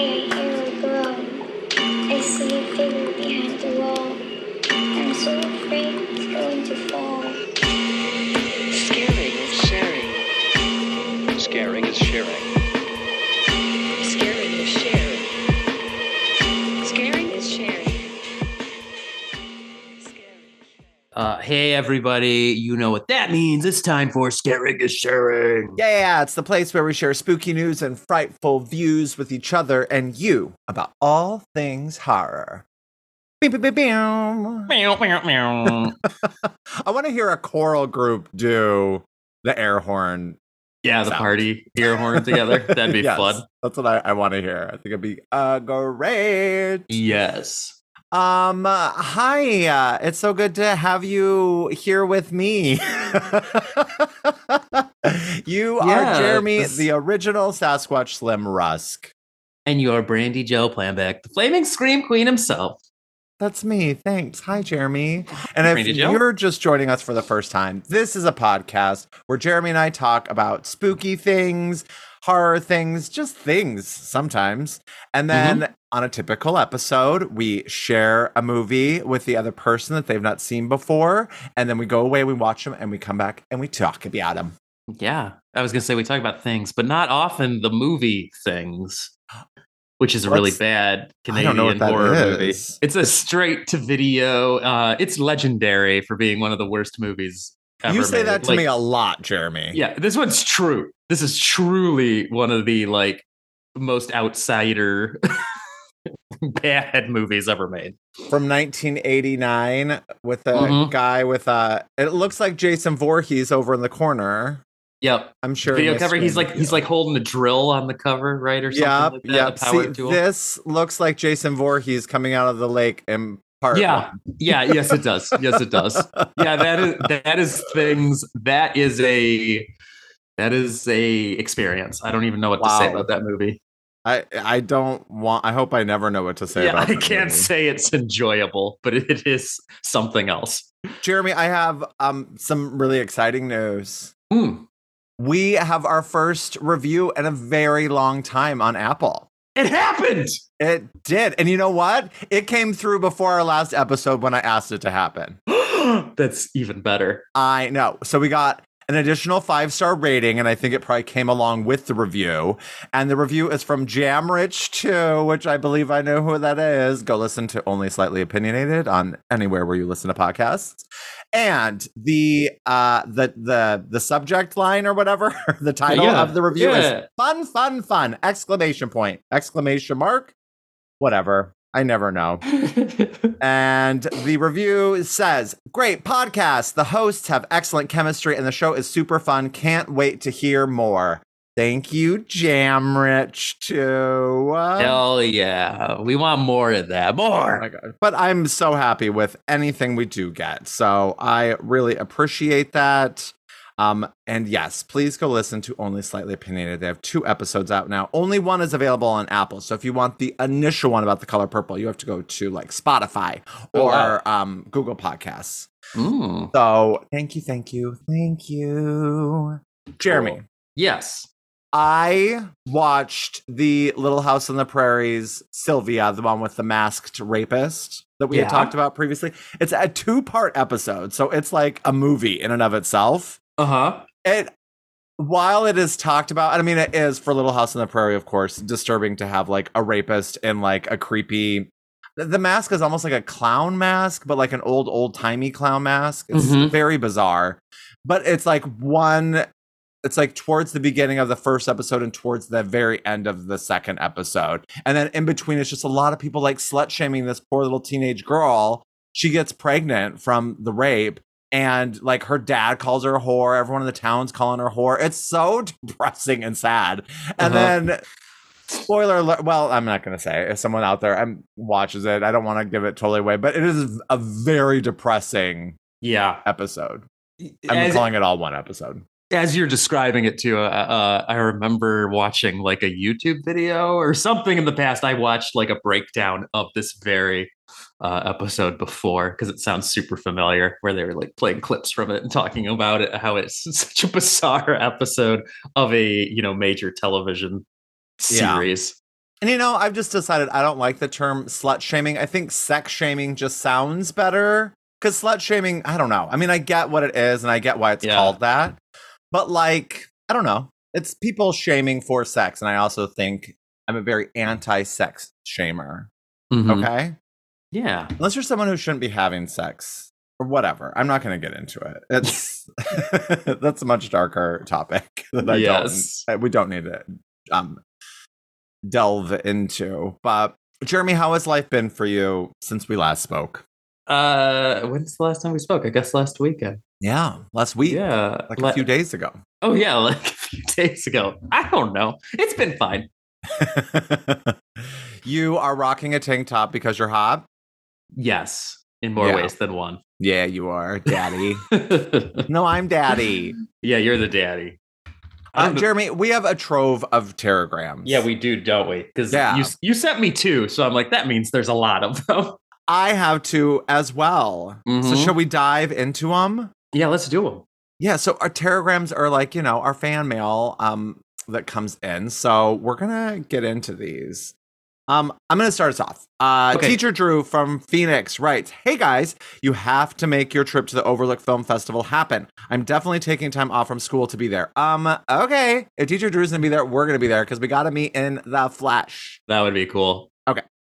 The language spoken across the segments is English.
I hear a groan. I see a figure behind the wall. I'm so afraid it's going to fall. Hey, everybody, you know what that means. It's time for Scaring is Sharing. Yeah, it's the place where we share spooky news and frightful views with each other and you about all things horror. Beep, beep, beep, beep. I Meow, meow, I want to hear a choral group do the air horn. yeah, the party air horn together. That'd be Yes, fun. That's what I, I want to hear. I think it'd be uh, great. Yes. Um, uh, hi. Uh, it's so good to have you here with me. you are Jeremy, this- the original Sasquatch Slim Rusk. And you're Brandy Joe Planbeck, the flaming scream queen himself. That's me. Thanks. Hi, Jeremy. And if you're just joining us for the first time, this is a podcast where Jeremy and I talk about spooky things, horror things, just things sometimes. And then Mm-hmm. on a typical episode, we share a movie with the other person that they've not seen before. And then we go away, we watch them, and we come back and we talk about them. Yeah. I was going to say we talk about things, but not often the movie things, which is a really bad I know what Canadian horror movie. It's a straight to video. Uh, it's legendary for being one of the worst movies ever. You say made. that to Like, me a lot, Jeremy. Yeah, this one's true. This is truly one of the like most outsider bad movies ever made. from 1989 with a Mhm. guy with a it looks like Jason Voorhees over in the corner. Yep. I'm sure Video cover. He's like he's like holding a drill on the cover, right, or something Yep, like that. yep. Power See, tool. this looks like Jason Voorhees coming out of the lake in part. Yeah. yeah. Yes, it does. Yes, it does. Yeah, that is that is things. That is a that is a experience. I don't even know what to say about that movie. I I don't want. I hope I never know what to say yeah, about. I can't movie. say it's enjoyable, but it is something else. Jeremy, I have um some really exciting news. Hmm. We have our first review in a very long time on Apple. It happened. It did, and you know what? It came through before our last episode when I asked it to happen. That's even better. I know. So we got an additional five star rating, and I think it probably came along with the review. And the review is from Jamrich2, which I believe I know who that is. Go listen to Only Slightly Opinionated on anywhere where you listen to podcasts. And the uh the the the subject line or whatever, the title Yeah, of the review yeah. is fun, fun, fun! Exclamation point, exclamation mark, whatever. I never know. And the review says, Great podcast. The hosts have excellent chemistry and the show is super fun. Can't wait to hear more. Thank you, Jamrich, too. Uh, Hell yeah. We want more of that. oh More. my God. But I'm so happy with anything we do get. So I really appreciate that. Um, and yes, please go listen to Only Slightly Opinionated. They have two episodes out now. Only one is available on Apple. So if you want the initial one about the color purple, you have to go to like Spotify Oh, or wow. um, Google Podcasts. Mm. So thank you, thank you, thank you. Jeremy, Cool. Yes. I watched the Little House on the Prairies, Sylvia, the one with the masked rapist that we Yeah. had talked about previously. It's a two part episode. So it's like a movie in and of itself. Uh huh. It while it is talked about, I mean, it is for Little House on the Prairie, of course, disturbing to have like a rapist in like a creepy. The mask is almost like a clown mask, but like an old, old timey clown mask. It's Mhm. very bizarre, but it's like one. It's like towards the beginning of the first episode and towards the very end of the second episode. And then in between, it's just a lot of people like slut shaming this poor little teenage girl. She gets pregnant from the rape and like her dad calls her a whore everyone in the town's calling her a whore it's so depressing and sad and Uh-huh. then spoiler alert well i'm not going to say if someone out there um, watches it i don't want to give it totally away but it is a very depressing Yeah. episode i'm As, calling it all one episode as you're describing it too, uh, uh, I remember watching like a YouTube video or something in the past. I watched like a breakdown of this very uh, episode before because it sounds super familiar, where they were like playing clips from it and talking about it, how it's such a bizarre episode of a you know major television Yeah. series. And you know, I've just decided I don't like the term slut shaming. I think sex shaming just sounds better. Because slut shaming, I don't know. I mean, I get what it is and I get why it's Yeah. called that. But like, I don't know. It's people shaming for sex. And I also think I'm a very anti sex shamer. Mhm. Okay. Yeah. Unless you're someone who shouldn't be having sex or whatever. I'm not going to get into it. It's that's a much darker topic that I Yes. don't, we don't need to um, delve into. But Jeremy, how has life been for you since we last spoke? Uh, when's the last time we spoke? I guess last weekend. Yeah, last week, Yeah. like a few days ago. Oh yeah, like a few days ago. I don't know. It's been fine. you are rocking a tank top because you're hot. Yes, in more Yeah. ways than one. Yeah, you are, daddy. no, I'm daddy. yeah, you're the daddy. Uh, Jeremy, we have a trove of terrorgrams. yeah, we do, don't we? Because Yeah. you you sent me two, so I'm like, that means there's a lot of them. I have two as well. So Mhm. shall we dive into them? yeah, let's do them. Yeah, so our terrorgrams are like, you know, our fan mail um that comes in. So we're gonna get into these. Um, I'm gonna start us off. Uh Okay. teacher Drew from Phoenix writes, Hey guys, you have to make your trip to the Overlook Film Festival happen. I'm definitely taking time off from school to be there. Um, okay. If teacher Drew's gonna be there, we're gonna be there because we gotta meet in the flesh. That would be cool.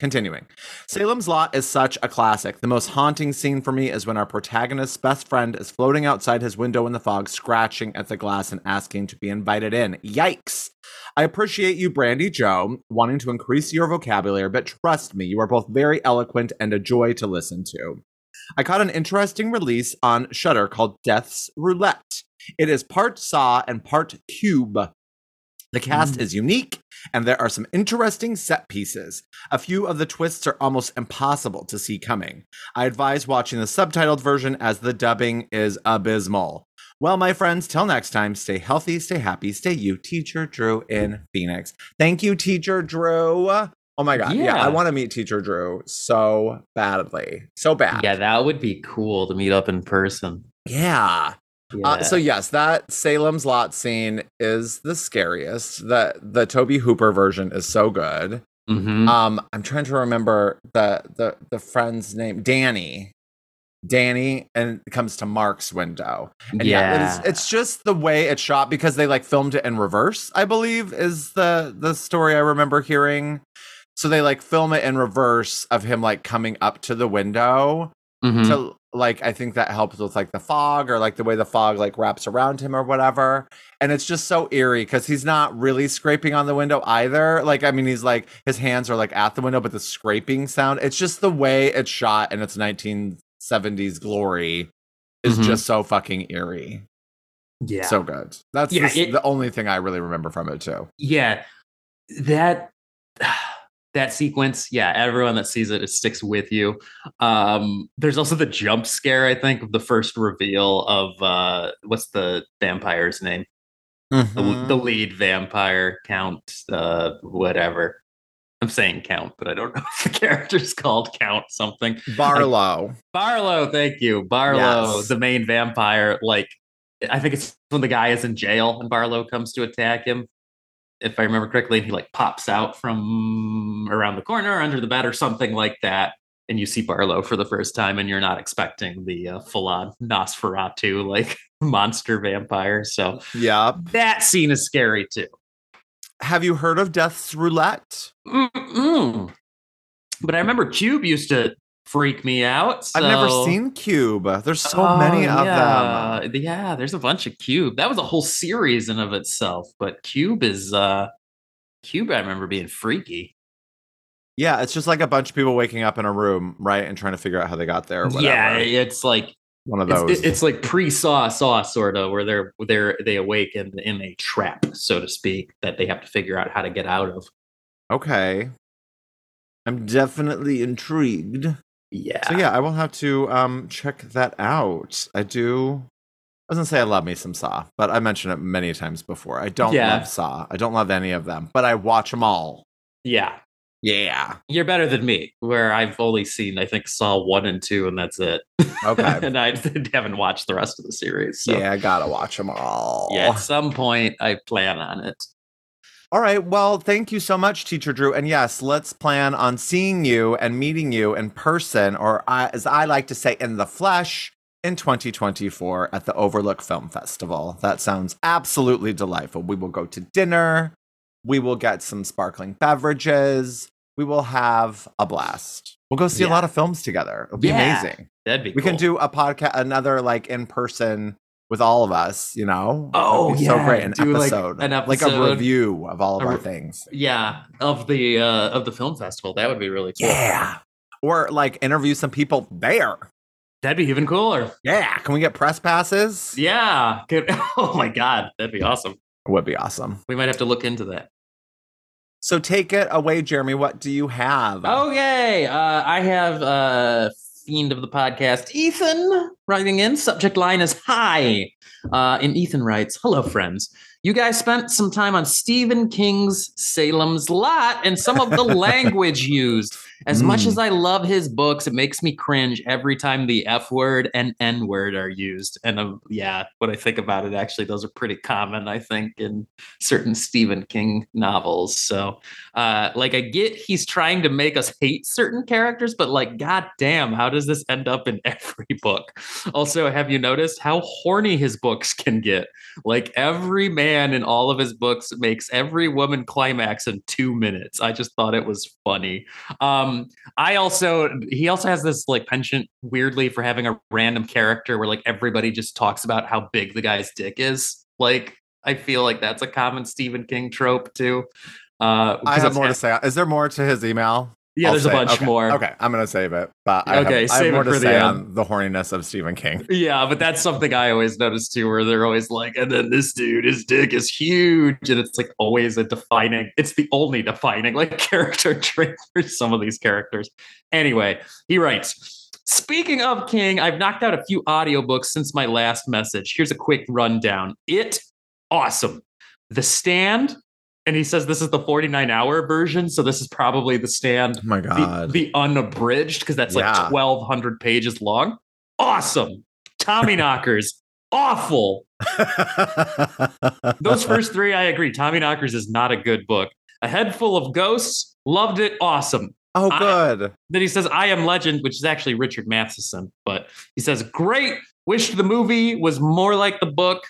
Continuing. Salem's Lot is such a classic. The most haunting scene for me is when our protagonist's best friend is floating outside his window in the fog, scratching at the glass and asking to be invited in. Yikes. I appreciate you, Brandy Joe, wanting to increase your vocabulary, but trust me, you are both very eloquent and a joy to listen to. I caught an interesting release on Shudder called Death's Roulette. It is part Saw and part Cube. The cast mm. is unique, and there are some interesting set pieces. A few of the twists are almost impossible to see coming. I advise watching the subtitled version as the dubbing is abysmal. Well, my friends, till next time, stay healthy, stay happy, stay you, Teacher Drew in Phoenix. Thank you, Teacher Drew. Oh my God. Yeah, Yeah. I want to meet Teacher Drew so badly. So bad. Yeah, that would be cool to meet up in person. Yeah. Yeah. Uh, so yes, that Salem's Lot scene is the scariest. The the Tobe Hooper version is so good. Mhm. Um, I'm trying to remember the the the friend's name, Danny. Danny, and comes to Mark's window. And yeah, yeah. it's, it's just the way it's shot because they like filmed it in reverse. I believe is the the story I remember hearing. So they like film it in reverse of him like coming up to the window Mhm. to like I think that helps with like the fog or like the way the fog like wraps around him or whatever. And it's just so eerie because he's not really scraping on the window either. Like I mean he's like his hands are like at the window, but the scraping sound, it's just the way it's shot and its 1970s glory is Mhm. just so fucking eerie. yeah. So good. That's Yeah, the, it- the only thing I really remember from it too. yeah that that sequence yeah everyone that sees it it sticks with you um there's also the jump scare i think of the first reveal of uh what's the vampire's name the, Mhm. the lead vampire count uh whatever i'm saying count but i don't know if the character's called count something Barlow. barlow thank you barlow Yes. the main vampire like i think it's when the guy is in jail and barlow comes to attack him if I remember correctly, he like pops out from around the corner under the bed or something like that. And you see Barlow for the first time, and you're not expecting the uh, full on Nosferatu like monster vampire. So yeah. that scene is scary too. Have you heard of Death's Roulette? Mm-mm. But I remember Cube used to freak me out. I've never seen Cube. There's so many Oh, of them. yeah. Yeah, there's a bunch of Cube. That was a whole series in of itself. But Cube is uh Cube. I remember being freaky. Yeah, it's just like a bunch of people waking up in a room, right, and trying to figure out how they got there. Yeah, it's like one of those. it- it's like pre-saw saw sort of where they're they're they awaken in a trap, so to speak, that they have to figure out how to get out of. okay. I'm definitely intrigued. Yeah. So yeah, I will have to um check that out. I do. I was gonna say I love me some Saw, but I mentioned it many times before. I don't Yeah. love Saw. I don't love any of them, but I watch them all. Yeah. Yeah. You're better than me, where I've only seen, I think, Saw one and two, and that's it. Okay. and I haven't watched the rest of the series. So Yeah, I gotta watch them all. yeah, at some point I plan on it. All right. Well, thank you so much, Teacher Drew. And yes, let's plan on seeing you and meeting you in person, or I, as I like to say, in the flesh in 2024 at the Overlook Film Festival. That sounds absolutely delightful. We will go to dinner. We will get some sparkling beverages. We will have a blast. We'll go see a lot of films together. It'll be Yeah. amazing. That'd be We can do a podcast, another like in person with all of us, you know? Oh, That'd so yeah. great. An Do, like, episode. an Like a review of all of A our things. yeah of the uh of the film festival. That would be really cool. Yeah. Or like interview some people there. That'd be even cooler. Yeah. Can we get press passes? Yeah. Good. Oh my god, that'd be awesome. It Would be awesome. We might have to look into that. So take it away, Jeremy. What do you have? Okay. Uh, I have uh, fiend of the podcast, Ethan, writing in. Subject line is hi. Uh, and Ethan writes, Hello, friends. You guys spent some time on Stephen King's Salem's Lot and some of the language used. As much Mm. as I love his books, it makes me cringe every time the F word and N word are used. And um, yeah, when I think about it, actually, those are pretty common, I think, in certain Stephen King novels. So, uh, like, I get he's trying to make us hate certain characters, but like, god damn, how does this end up in every book? Also, have you noticed how horny his books can get? Like, every man in all of his books makes every woman climax in two minutes. I just thought it was funny. Um, I also he also has this like penchant weirdly for having a random character where like everybody just talks about how big the guy's dick is. Like I feel like that's a common Stephen King trope too. Uh, I have more to say. Is there more to his email? Yeah, I'll there's a bunch okay, more. Okay, I'm gonna save it. But I Okay, have, I save have more it to for the say end. on the horniness of Stephen King. Yeah, but that's something I always notice too, where they're always like, and then this dude, his dick is huge. And it's like always a defining, it's the only defining like character trait for some of these characters. Anyway, he writes, Speaking of King, I've knocked out a few audiobooks since my last message. Here's a quick rundown. It awesome. The Stand, and he says this is the 49 hour version. So this is probably the stand Oh my god. the unabridged because that's Yeah. like 1200 pages long. Awesome. Tommy knockers. Awful. Those first three i agree. Tommy knockers is not a good book. A head full of ghosts. Loved it. Awesome. Oh I- good. then he says i am legend which is actually richard matheson but he says great. Wished the movie was more like the book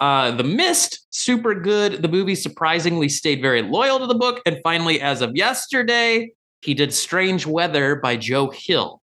uh, the Mist, super good. The movie surprisingly stayed very loyal to the book. And finally, as of yesterday, he did Strange Weather by Joe Hill.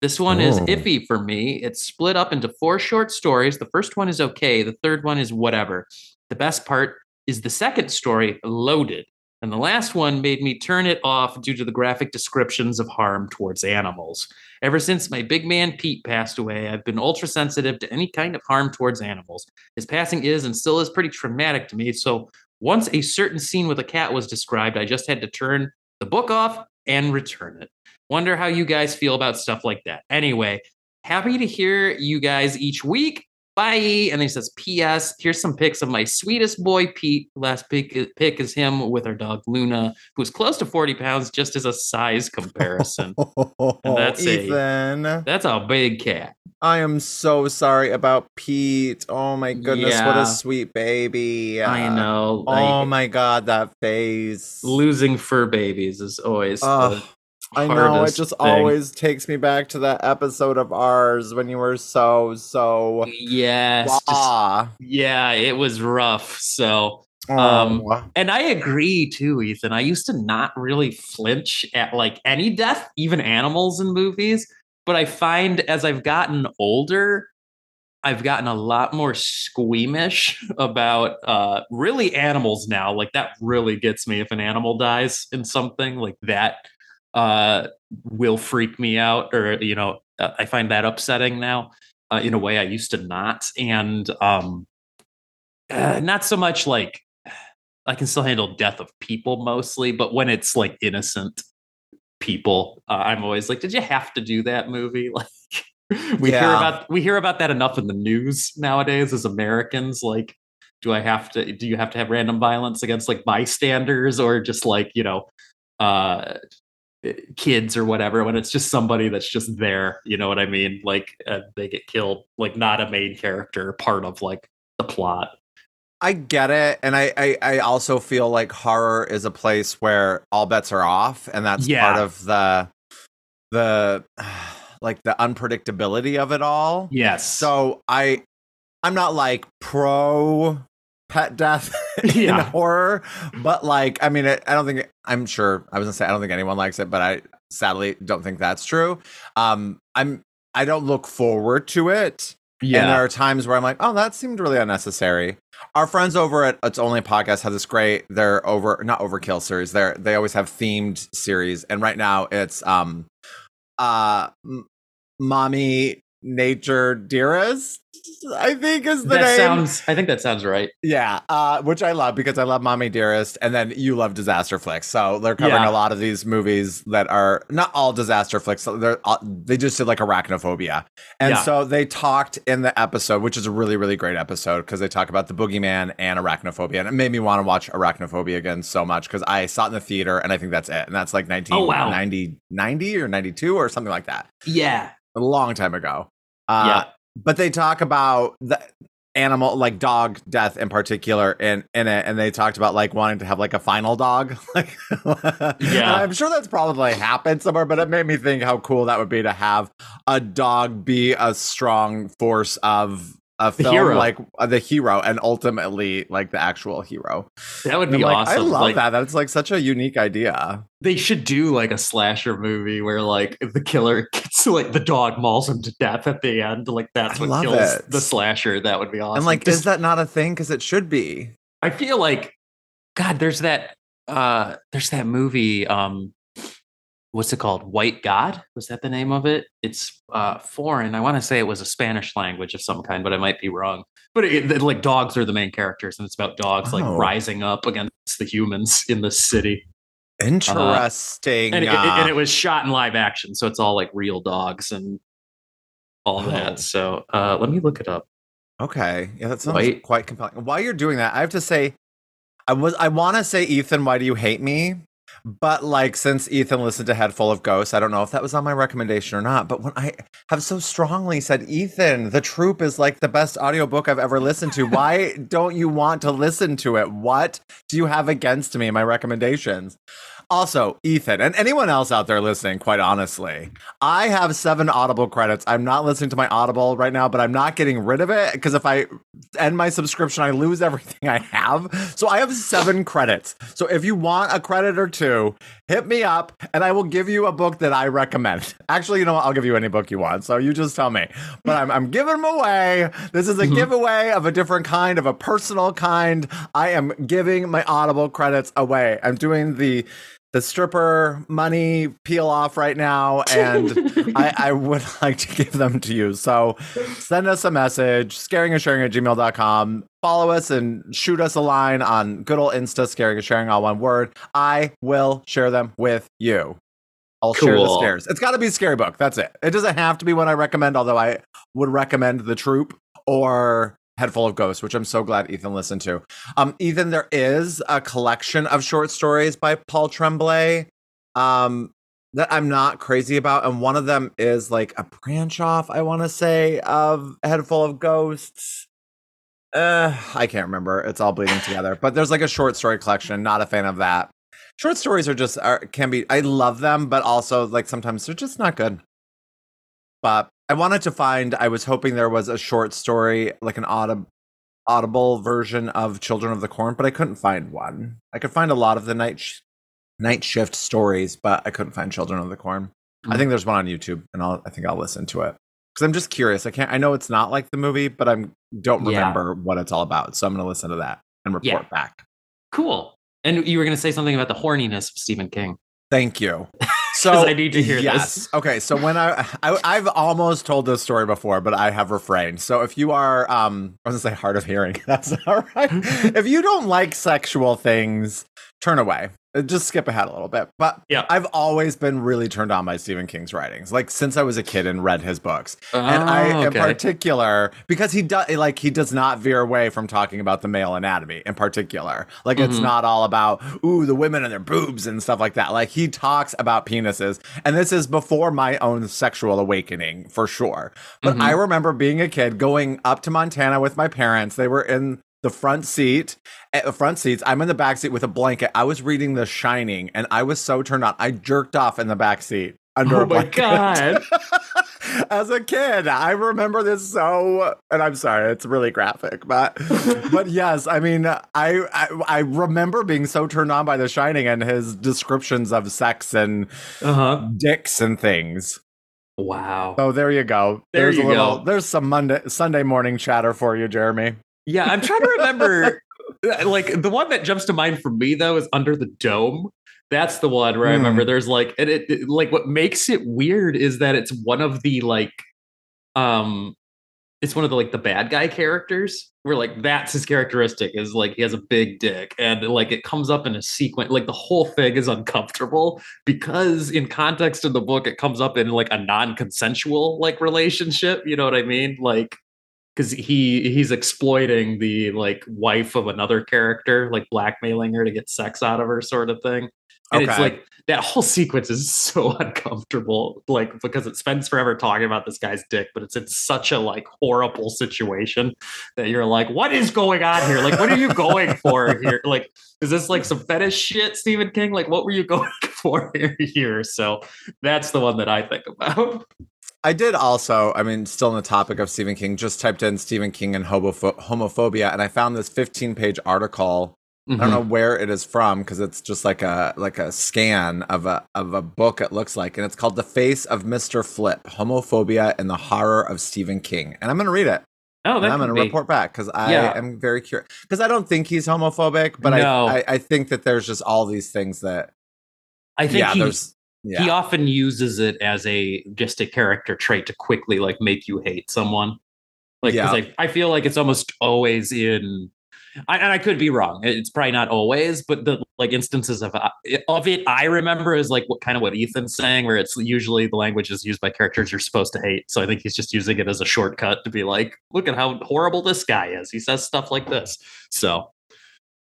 This one is Oh. iffy for me. It's split up into four short stories. The first one is okay, the third one is whatever. The best part is the second story, Loaded. And the last one made me turn it off due to the graphic descriptions of harm towards animals. Ever since my big man Pete passed away, I've been ultra sensitive to any kind of harm towards animals. His passing is and still is pretty traumatic to me. So once a certain scene with a cat was described, I just had to turn the book off and return it. Wonder how you guys feel about stuff like that. Anyway, happy to hear you guys each week. Bye. And then he says, P.S. Here's some pics of my sweetest boy, Pete. Last pic, pic is him with our dog, Luna, who's close to 40 pounds just as a size comparison. And that's a- Ethan. That's a big cat. I am so sorry about Pete. Oh my goodness, what a sweet baby. I know. Oh like, my god, that face. losing fur babies is always the I know it just thing. always takes me back to that episode of ours when you were so so yes just- yeah it was rough so Um, Oh. and i agree too ethan i used to not really flinch at like any death even animals in movies but i find as i've gotten older I've gotten a lot more squeamish about uh, really animals now. Like that really gets me if an animal dies in something like that uh, will freak me out, or you know, uh, I find that upsetting now uh, in a way I used to not, and um, uh, not so much like I can still handle death of people mostly, but when it's like innocent people, uh, I'm always like, did you have to do that movie? Like we hear about we hear about that enough in the news nowadays as Americans. Like, do I have to? Do you have to have random violence against like bystanders or just like you know, uh, kids or whatever? When it's just somebody that's just there, you know what I mean? Like uh, they get killed, like not a main character, part of like the plot. I get it, and I, I I also feel like horror is a place where all bets are off, and that's Yeah. part of the the like the unpredictability of it all. Yes. So I I'm not like pro pet death in horror, but like I mean, it, I don't think I'm sure I was gonna say I don't think anyone likes it, but I sadly don't think that's true. Um, I'm I don't look forward to it. And there are times where I'm like, oh, that seemed really unnecessary. Our friends over at It's Only Podcast have this great, they're over, not overkill series. They're, they always have themed series. And right now it's, um, uh, M- Mommy Nature Dearest, I think is the that name. sounds. I think that sounds right. Yeah, uh, which I love because I love Mommy Dearest, and then you love disaster flicks. So they're covering Yeah. a lot of these movies that are not all disaster flicks. They're all, they just did like arachnophobia, and Yeah. so they talked in the episode, which is a really really great episode because they talk about the boogeyman and arachnophobia, and it made me want to watch arachnophobia again so much because I saw it in the theater, and I think that's it, and that's like 1990 Oh, wow. 90 or 92 or something like that Yeah. a long time ago. Uh, But they talk about the animal, like dog death in particular, in in it, and they talked about like wanting to have like a final dog. like, Yeah. I'm sure that's probably happened somewhere, but it made me think how cool that would be to have a dog be a strong force of a The film, hero. like uh, the hero, and ultimately like the actual hero. That would And I'm be like, awesome. I love like, that. That's like such a unique idea. They should do like a slasher movie where like the killer gets like the dog mauls him to death at the end. Like that's I what kills it. the slasher. That would be awesome. and like, Just- is that not a thing? Because it should be. I feel like God, there's that uh there's that movie, um what's it called? White God? Was that the name of it? It's uh foreign. I want to say it was a Spanish language of some kind, but I might be wrong. But it, it- like dogs are the main characters, and it's about dogs like Oh. rising up against the humans in the city. Interesting. And it, uh, and it was shot in live action, so it's all like real dogs and all Oh. that. So uh let me look it up. Okay. Yeah, that sounds White- quite compelling. While you're doing that, I have to say I was I want to say Ethan, why do you hate me? But like since Ethan listened to Head Full of Ghosts, I don't know if that was on my recommendation or not, but when I have so strongly said Ethan, The Troop is like the best audiobook I've ever listened to. Why don't you want to listen to it? What do you have against me, my recommendations? Also, Ethan, and anyone else out there listening, quite honestly, I have seven Audible credits. I'm not listening to my Audible right now, but I'm not getting rid of it because if I end my subscription, I lose everything I have. So I have seven credits. So if you want a credit or two, hit me up and I will give you a book that I recommend. Actually, you know what? I'll give you any book you want. So you just tell me. But I'm, I'm giving them away. This is a Mhm. giveaway of a different kind, of a personal kind. I am giving my Audible credits away. I'm doing the the stripper money peel off right now and I, I would like to give them to you. So send us a message, scaring and sharing at gmail.com. Follow us and shoot us a line on good old Insta, scaring and sharing all one word. I will share them with you. I'll share the scares. It's got to be a scary book. That's it. It doesn't have to be one I recommend, although I would recommend The Troop or Head Full of Ghosts, which I'm so glad Ethan listened to. Um, Ethan, there is a collection of short stories by Paul Tremblay um, that I'm not crazy about, and one of them is like a branch off, I want to say, of Head Full of Ghosts. Uh, I can't remember. It's all bleeding together. But there's like a short story collection. Not a fan of that. Short stories are just are can be. I love them, but also like sometimes they're just not good. But I wanted to find. I was hoping there was a short story, like an audible audible version of Children of the Corn, but I couldn't find one. I could find a lot of the night sh- night shift stories, but I couldn't find Children of the Corn. I Mm. think there's one on YouTube, and I'll I think I'll listen to it because I'm just curious. I can't. I know it's not like the movie, but I'm don't Yeah. remember what it's all about, so I'm going to listen to that and report Yeah. back. Cool. And you were going to say something about the horniness of Stephen King. Thank you. So I need to hear yes. this. Okay, so when I, I I've almost told this story before, but I have refrained. So if you are um I was gonna say hard of hearing, that's all right. if you don't like sexual things, turn away. Uh, Just skip ahead a little bit. But Yeah. I've always been really turned on by Stephen King's writings, like since I was a kid and read his books. and I, Oh, in particular, because he does, like, he does not veer away from talking about the male anatomy in particular. Like, it's Mhm. not all about ooh the women and their boobs and stuff like that. Like, he talks about penises, and this is before my own sexual awakening for sure. But Mhm. I remember being a kid going up to Montana with my parents. They were in the front seat, at the front seats. I'm in the back seat with a blanket. I was reading The Shining, and I was so turned on. I jerked off in the back seat under Oh a my blanket. god. As a kid, I remember this so, and I'm sorry, it's really graphic, but but yes, I mean, I, I I remember being so turned on by The Shining and his descriptions of sex and Uh-huh. dicks and things. Wow. So there you go. There there's you a little, go. There's some Monday Sunday morning chatter for you, Jeremy. Yeah, I'm trying to remember. like the one that jumps to mind for me though is Under the Dome. That's the one where I Hmm. remember there's like, and it, it- like what makes it weird is that it's one of the like, um, it's one of the like the bad guy characters where like that's his characteristic is like he has a big dick and like it comes up in a sequence like the whole thing is uncomfortable because in context of the book it comes up in like a non-consensual like relationship you know what i mean like because he he's exploiting the like wife of another character like blackmailing her to get sex out of her sort of thing. And it's like that whole sequence is so uncomfortable like because it spends forever talking about this guy's dick but it's in such a like horrible situation that you're like what is going on here? Like what are you going for here? Like is this like some fetish shit stephen king? Like what were you going for here? So that's the one that i think about I did also, I mean, still on the topic of Stephen King, just typed in Stephen King and homopho- homophobia, and I found this 15 page article. I Mm-hmm. don't know where it is from because it's just like a like a scan of a of a book. It looks like, and it's called "The Face of Mister Flip: Homophobia and the Horror of Stephen King." And I'm going to read it. oh and I'm going to be. report back because I Yeah. am very curious. Because I don't think he's homophobic, but No. I, I I think that there's just all these things that i think yeah, he, there's yeah. he often uses it as a just a character trait to quickly like make you hate someone like Yeah. I, I feel like it's almost always in I, and I could be wrong. It's probably not always, but the like instances of uh, of it I remember is like what kind of what Ethan's saying, where it's usually the language is used by characters you're supposed to hate. So I think he's just using it as a shortcut to be like, look at how horrible this guy is. He says stuff like this. So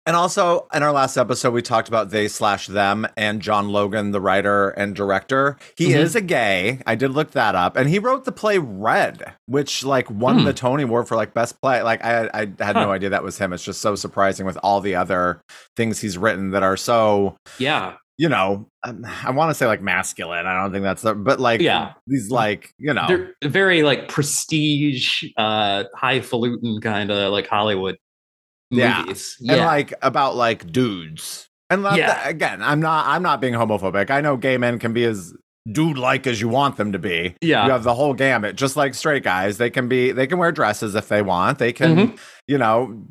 And also, in our last episode, we talked about they slash them and John Logan, the writer and director. He Mhm. is a gay. I did look that up, and he wrote the play Red, which like won Hmm. the Tony Award for like best play. Like I, I had no idea that was him. It's just so surprising with all the other things he's written that are so yeah, you know. um, I want to say like masculine. I don't think that's the, but like Yeah. these like you know. they're very like prestige, uh, highfalutin kind of like Hollywood Yeah. movies. and like about like dudes and like, Yeah. again i'm not i'm not being homophobic i know gay men can be as dude like as you want them to be Yeah. you have the whole gamut just like straight guys they can be they can wear dresses if they want they can Mm-hmm. you know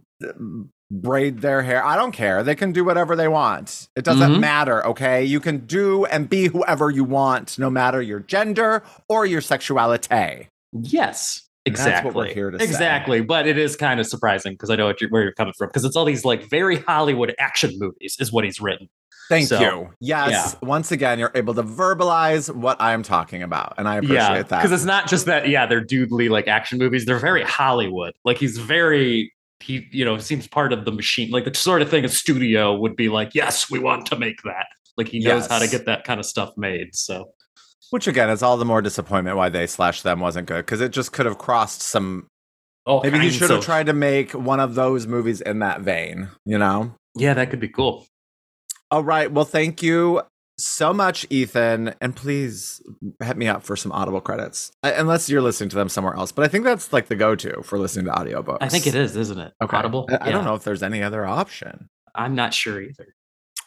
braid their hair i don't care they can do whatever they want it doesn't Mhm. matter okay you can do and be whoever you want no matter your gender or your sexuality Yes. Exactly. what we're here to say. exactly. But it is kind of surprising because I know what you're, where you're coming from because it's all these like very Hollywood action movies is what he's written. Thank So, you. Yes. Once again, you're able to verbalize what I'm talking about. And I appreciate yeah. that. Because it's not just that, yeah, they're doodly like action movies. They're very Hollywood. Like he's very he, you know, seems part of the machine. Like the sort of thing a studio would be like, yes, we want to make that. Like he knows how to get that kind of stuff made. So Which again is all the more disappointment why they slash them wasn't good. Because it just could have crossed some all maybe he kinds should have of- tried to make one of those movies in that vein, you know? Yeah, that could be cool. All right. Well, thank you so much, Ethan. And please hit me up for some Audible credits. Uh, Unless you're listening to them somewhere else. But I think that's like the go-to for listening to audiobooks. I think it is, isn't it? Okay. Audible. I, I don't know if there's any other option. I'm not sure either.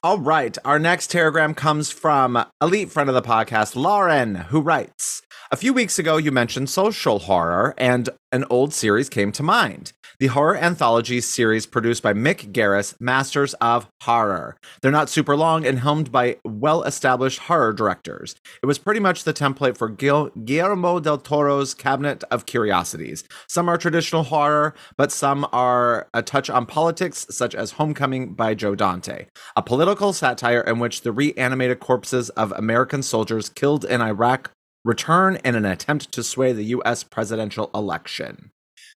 All right. Our next terrorgram comes from elite friend of the podcast, Lauren, who writes A few weeks ago, you mentioned social horror, and an old series came to mind. The horror anthology series produced by Mick Garris, Masters of Horror. They're not super long and helmed by well established horror directors. It was pretty much the template for Gil- Guillermo del Toro's Cabinet of Curiosities. Some are traditional horror, but some are a touch on politics, such as Homecoming by Joe Dante a political satire in which the reanimated corpses of American soldiers killed in Iraq return in an attempt to sway the US presidential election.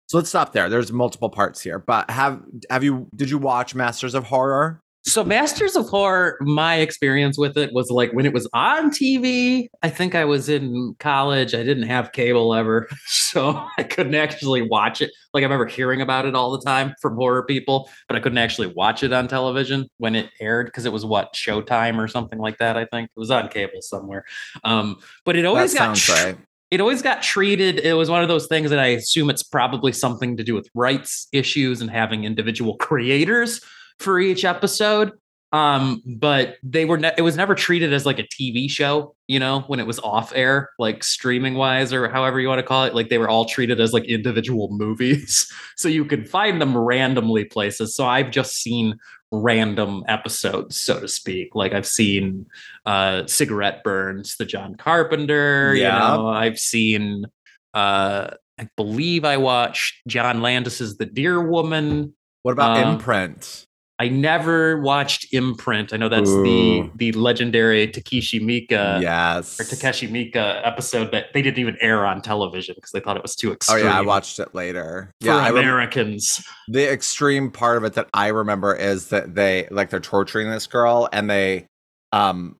So let's stop there. There's multiple parts here, but have have you did you watch Masters of Horror? So, Masters of Horror, my experience with it was like when it was on TV. I think I was in college. I didn't have cable ever. So, I couldn't actually watch it. Like, I remember hearing about it all the time from horror people, but I couldn't actually watch it on television when it aired because it was what, Showtime or something like that. I think it was on cable somewhere. Um, but it That always got sounds tr- right. it always got treated it was one of those things that i assume it's probably something to do with rights issues and having individual creators for each episode um but they were ne- it was never treated as like a tv show you know when it was off air like streaming wise or however you want to call it. Like they were all treated as like individual movies. So you could find them randomly places. So i've just seen random episodes so to speak. Like i've seen uh cigarette burns the john carpenter Yeah. you know. I've seen uh i believe i watched john landis's the deer woman. What about Um, imprint? I never watched imprint i know that's Ooh. the the legendary Takashi Miike yes. or Takashi Miike episode that they didn't even air on television because they thought it was too extreme. Oh yeah, I watched it later. for yeah, I rem- americans the extreme part of it that I remember is that they like they're torturing this girl and they um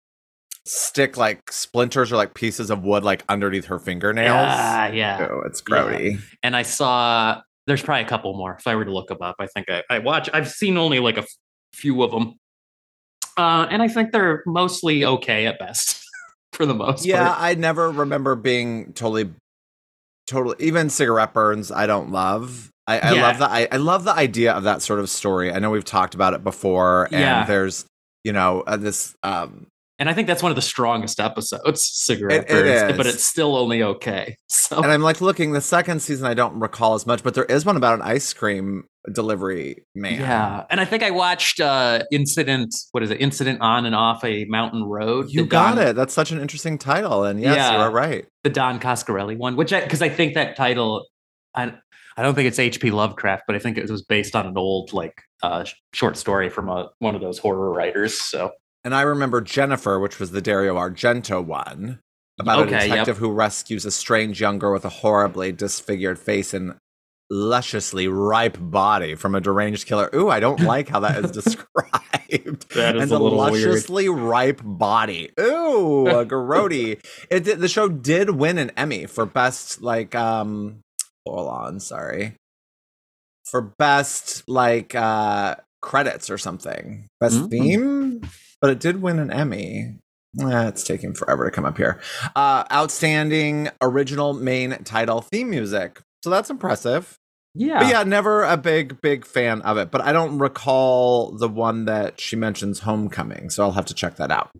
stick like splinters or like pieces of wood like underneath her fingernails. yeah yeah Oh, it's grody. and I saw there's probably a couple more. If I were to look them up, I think I, I watch. I've seen only like a f- few of them, uh, and I think they're mostly okay at best for the most Yeah, part. I never remember being totally, totally. Even cigarette burns, I don't love. I, I Yeah. love the I, I love the idea of that sort of story. I know we've talked about it before, and Yeah. there's you know uh, this um And I think that's one of the strongest episodes, cigarette It- but it's still only okay. So and I'm like looking the second season. I don't recall as much, but there is one about an ice cream delivery man. yeah, and I think I watched uh, Incident. What is it? Incident on and off a mountain road. you got Don- it. That's such an interesting title, and yes, Yeah. you are right. the Don Coscarelli one, which I because I think that title, I I don't think it's H.P. Lovecraft, but I think it was based on an old like uh, short story from a, one of those horror writers. So And I remember Jennifer, which was the Dario Argento one, about Okay, a yep. detective who rescues a strange young girl with a horribly disfigured face and lusciously ripe body from a deranged killer. Ooh, I don't like how that is described. That is and a little weird. lusciously ripe body. Ooh, a garroti. It did, the show did win an Emmy for best like um hold on, sorry. For best like uh credits or something. Best Mm. theme, but it did win an Emmy. Eh, it's taking forever to come up here. Uh outstanding original main title theme music. So that's impressive. yeah, But yeah, never a big, big fan of it. But I don't recall the one that she mentions, Homecoming. So I'll have to check that out.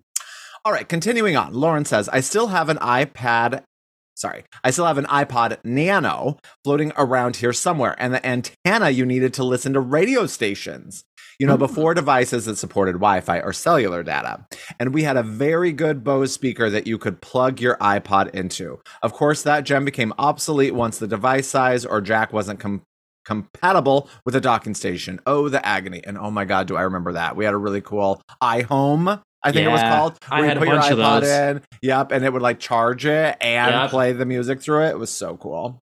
All right, continuing on. Lauren says, I still have an iPad. Sorry, I still have an iPod Nano floating around here somewhere, and the antenna you needed to listen to radio stations. You know, before devices that supported Wi Fi or cellular data. And we had a very good Bose speaker that you could plug your iPod into. Of course, that gem became obsolete once the device size or jack wasn't com- compatible with a docking station. Oh, the agony. And oh my God, do I remember that? We had a really cool iHome. I think it was Yeah, called. I where you had a put your bunch of iPod those. in. Yep, and it would like charge it and Yep. play the music through it. It was so cool.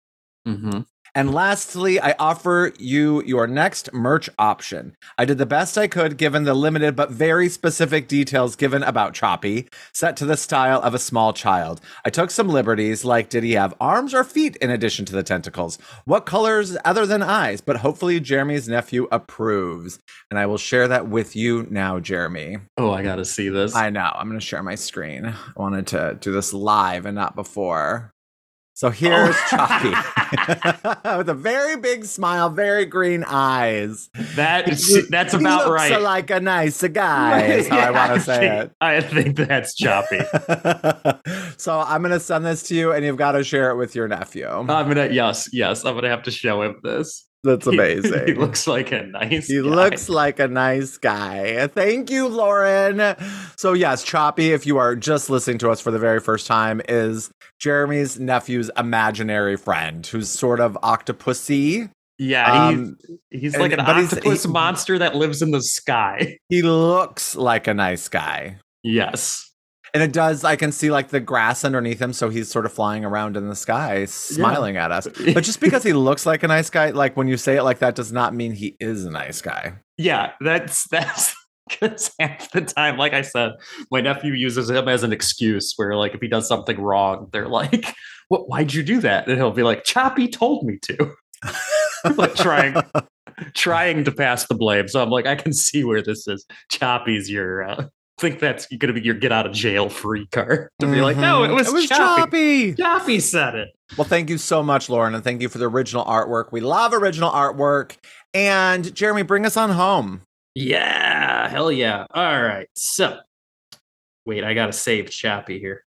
hmm And lastly, I offer you your next merch option. I did the best I could given the limited but very specific details given about Choppy, set to the style of a small child. I took some liberties, like did he have arms or feet in addition to the tentacles? What colors other than eyes? But hopefully, Jeremy's nephew approves. And I will share that with you now, Jeremy. Oh, I gotta see this. I know. I'm going to share my screen. I wanted to do this live and not before. So here's oh. Choppy with a very big smile, very green eyes. that He- that's about looks right. like a nice guy, is how I want to say it. I think that's choppy. so I'm going to send this to you, and you've got to share it with your nephew. I'm gonna yes, yes. I'm gonna have to show him this. That's amazing. He, looks like a nice. He guy. looks like a nice guy. Thank you, Lauren. So, yes, Choppy, if you are just listening to us for the very first time, is Jeremy's nephew's imaginary friend who's sort of octopusy. Yeah, Um, he's, he's and- like an octopus he- monster that lives in the sky. he looks like a nice guy. Yes. And it does, I can see like the grass underneath him. So he's sort of flying around in the sky, smiling at us. But just because he looks like a nice guy, like when you say it like that, does not mean he is a nice guy. Yeah, that's that's Because half the time, like I said, my nephew uses him as an excuse where, like, if he does something wrong, they're like, "What? Why'd you do that?" And he'll be like, "Choppy told me to." like trying, trying to pass the blame. So I'm like, I can see where this is. Choppy's your. Uh, think that's going to be your get out of jail free card to be like, no, it Mhm. was, it was Choppy. choppy. Choppy said it. Well, thank you so much, Lauren, and thank you for the original artwork. We love original artwork. And Jeremy, bring us on home. Yeah, hell yeah. All right. So, wait, I got to save Chappie here.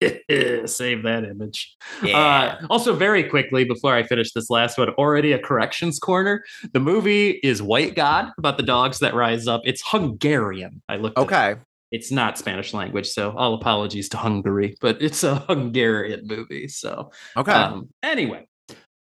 save that image. Uh, also, very quickly before I finish this last one, already a corrections corner. The movie is White God about the dogs that rise up. It's Hungarian. I looked. it okay. It's not Spanish language, so all apologies to Hungary, but it's a Hungarian movie. So Okay. um, anyway,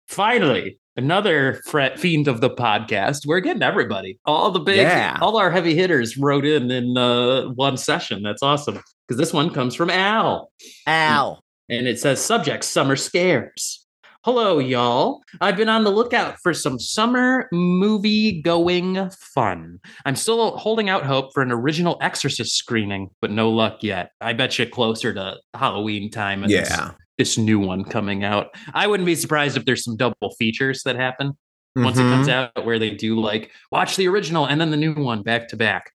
finally, another fret fiend of the podcast. We're getting everybody, all the big, Yeah. all our heavy hitters wrote in in uh, one session. That's awesome because this one comes from Al, Al. and it says subject summer scares. Hello, y'all. I've been on the lookout for some summer movie going fun. I'm still holding out hope for an original Exorcist screening, but no luck yet. I bet you closer to Halloween time and this- Yeah. this new one coming out. I wouldn't be surprised if there's some double features that happen once it comes Mhm. out where they do like watch the original and then the new one back to back.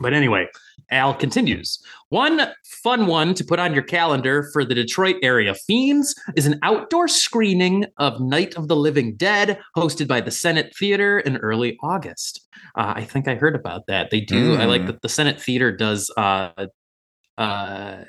But anyway, Al continues. One fun one to put on your calendar for the Detroit area fiends is an outdoor screening of Night of the Living Dead hosted by the Senate Theater in early August. Uh, I think I heard about that. They do. I like Mm. that the Senate Theater does. Uh, uh,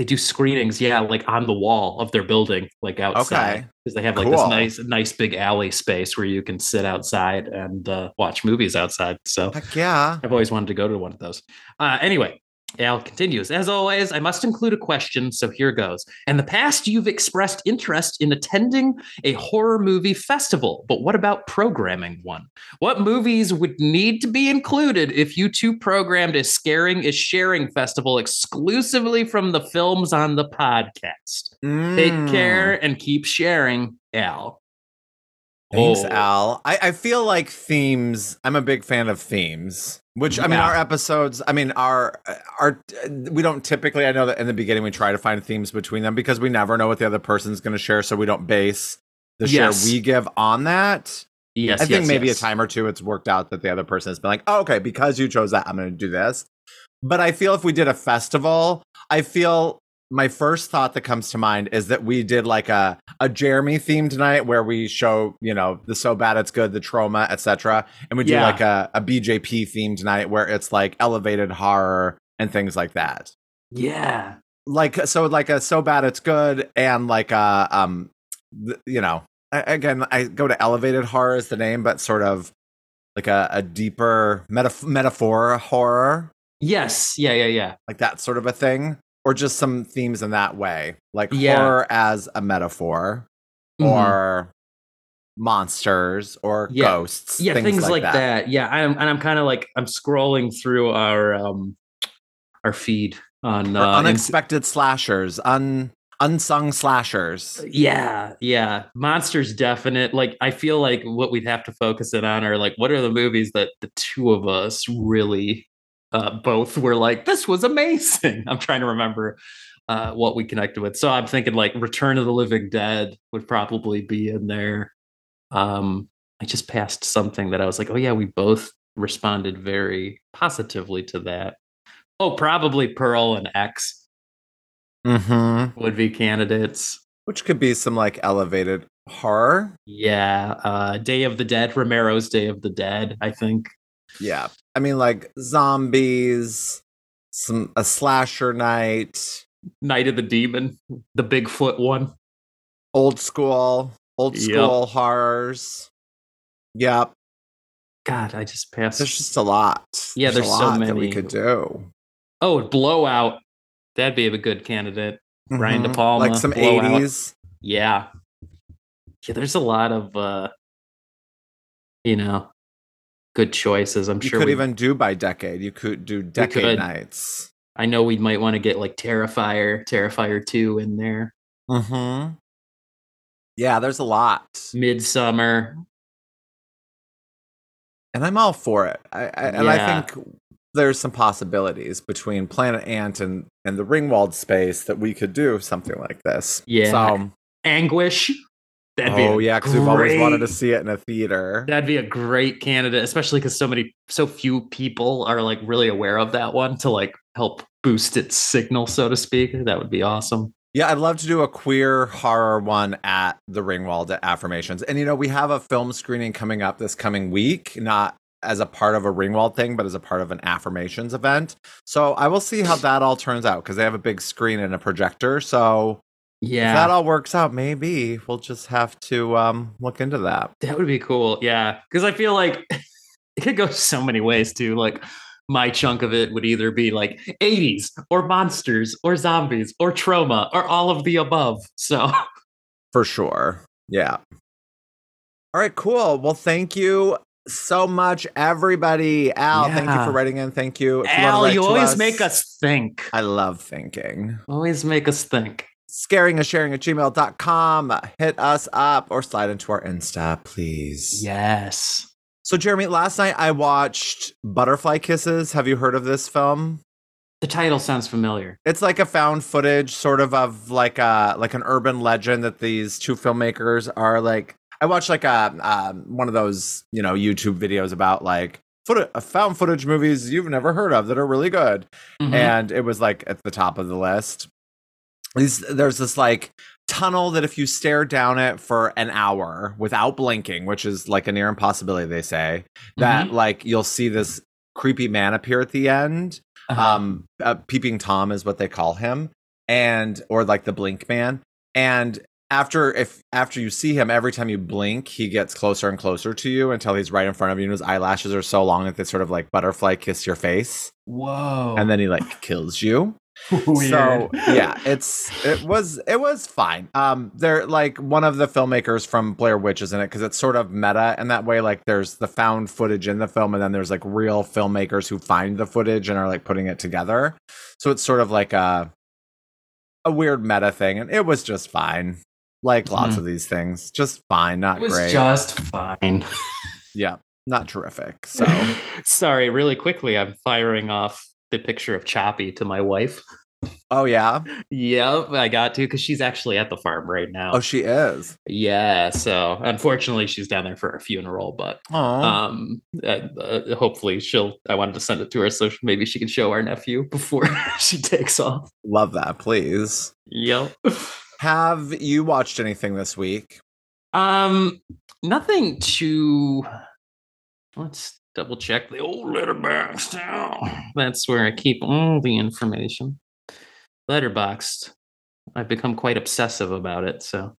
they do screenings, yeah, like on the wall of their building, like outside, Okay. because they have like Cool. this nice, nice big alley space where you can sit outside and uh, watch movies outside. So Heck yeah. I've always wanted to go to one of those. Uh, anyway, Al continues. As always, I must include a question, so here goes. In the past, you've expressed interest in attending a horror movie festival, but what about programming one? What movies would need to be included if you two programmed a Scaring is Sharing festival exclusively from the films on the podcast? Take Mm. care and keep sharing, Al. Thanks, Oh. Al. I, I feel like themes. I'm a big fan of themes. Which I mean, Yeah. our episodes. I mean, our uh, our uh, we don't typically. I know that in the beginning we try to find themes between them because we never know what the other person's going to share, so we don't base the Yes. share we give on that. Yes, I think yes, maybe yes. a time or two it's worked out that the other person has been like, oh, okay, because you chose that, I'm going to do this. But I feel if we did a festival, I feel my first thought that comes to mind is that we did like a a Jeremy theme tonight where we show you know the so bad it's good, the trauma, etc. And we do Yeah. like a, a BJP theme tonight where it's like elevated horror and things like that. Yeah. Like so, like a so bad it's good, and like a um, th- you know, a- again, I go to elevated horror as the name, but sort of like a, a deeper metaf- metaphor horror, Yes. Yeah. Yeah. Yeah. like that sort of a thing, or just some themes in that way, like Yeah. horror as a metaphor, Mhm. or monsters, or Yeah. ghosts, yeah things, like, that. yeah i'm and i'm kind of like i'm scrolling through our um our feed on uh unexpected slashers, un unsung slashers. yeah yeah monsters definite like i feel like what we'd have to focus it on are like what are the movies that the two of us really uh both were like this was amazing i'm trying to remember uh what we connected with so i'm thinking like return of the living dead would probably be in there um i just passed something that i was like oh yeah we both responded very positively to that oh probably pearl and x Mm-hmm. would be candidates Which could be some like elevated horror. Yeah, uh Day of the Dead, Romero's Day of the Dead, I think. Yeah. I mean, like zombies, some a slasher night, Night of the Demon, the Bigfoot one. old school, old Yep. school horrors. Yep. God, I just passed. There's just a lot. Yeah, there's a so lot that we could do. oh, Blowout. That'd be a good candidate. Brian De. Palma, Like some Blowout. 80s. Yeah. Yeah, there's a lot of uh you know, good choices. I'm sure. You sure could we, even do by decade. You could do decade could. nights. I know we might want to get like Terrifier, Terrifier 2 in there. Mm-hmm. Yeah, there's a lot. Midsummer. and I'm all for it. I, I and I think there's some possibilities between Planet Ant and and the Ringwald space that we could do something like this. Yeah. So, Anguish. That'd oh yeah, because we've always wanted to see it in a theater. That'd be a great candidate, especially because so many, so few people are like really aware of that one to like help boost its signal, so to speak. That would be awesome. Yeah, I'd love to do a queer horror one at the Ringwald at Affirmations. And you know, we have a film screening coming up this coming week, not as a part of a Ringwald thing, but as a part of an Affirmations event. So I will see how that all turns out because they have a big screen and a projector. So Yeah, if that all works out, maybe we'll just have to um, look into that. That would be cool. Yeah. Because I feel like it could go so many ways too. Like my chunk of it would either be like 80s or monsters or zombies or trauma or all of the above. So For sure. Yeah. All right, cool. Well, thank you so much, everybody. Al, thank you for writing in. Thank you. You Al, you to always make us think. I love thinking. Always make us think. Scaring and sharing at gmail.com. Hit us up or slide into our Insta, please. Yes. So, Jeremy, last night I watched Butterfly Kisses. Have you heard of this film? The title sounds familiar. It's like a found footage, sort of of like a like an urban legend that these two filmmakers are like. I watched like a um, one of those you know YouTube videos about like foot found footage movies you've never heard of that are really good, Mhm. and it was like at the top of the list. These, there's this like tunnel that if you stare down it for an hour without blinking, which is like a near impossibility, they say that like you'll see this creepy man appear at the end Uh-huh. um uh, peeping tom is what they call him and or like the blink man and after if after you see him every time you blink he gets closer and closer to you until he's right in front of you and his eyelashes are so long that they sort of like butterfly kiss your face Whoa. and then he like kills you Weird. so yeah it's it was it was fine um they're like one of the filmmakers from blair witch is in it because it's sort of meta in that way like there's the found footage in the film and then there's like real filmmakers who find the footage and are like putting it together so it's sort of like a a weird meta thing and it was just fine like lots Mhm. of these things just fine not it was great just fine. yeah not terrific so Sorry, really quickly, I'm firing off the picture of Choppy to my wife. oh yeah Yep, I got to because she's actually at the farm right now. oh she is yeah, so unfortunately, she's down there for a funeral, but oh um, uh, uh, hopefully she'll. I wanted to send it to her so maybe she can show our nephew before she takes off. love that please Yep. have you watched anything this week Um, nothing too. Let's double check the old letterboxd now. That's where I keep all the information. Letterboxd. I've become quite obsessive about it, so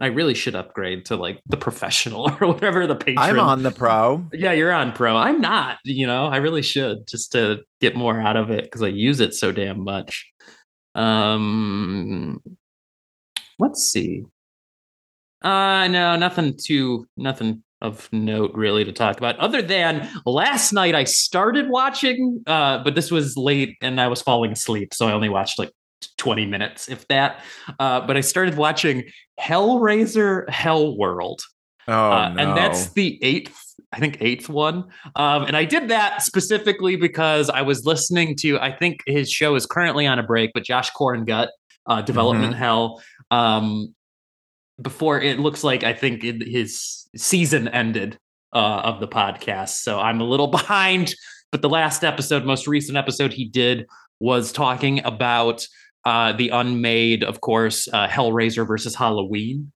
I really should upgrade to like the professional or whatever the patron. I'm on the pro. Yeah, you're on pro. I'm not. You know, I really should just to get more out of it because I use it so damn much. Um, let's see. Uh, no, nothing too, nothing of note really to talk about. Other than last night, I started watching, uh, but this was late and I was falling asleep, so I only watched like 20 minutes, if that. Uh, but I started watching Hellraiser Hellworld. Oh Uh, no. And that's the eighth, I think, eighth one. Um, and I did that specifically because I was listening to, I think his show is currently on a break, but Josh Korngut, uh, Development Hell, um, before it looks like I think his season ended uh, of the podcast. So I'm a little behind. But the last episode, most recent episode he did was talking about uh, the unmade, of course, uh, Hellraiser versus Halloween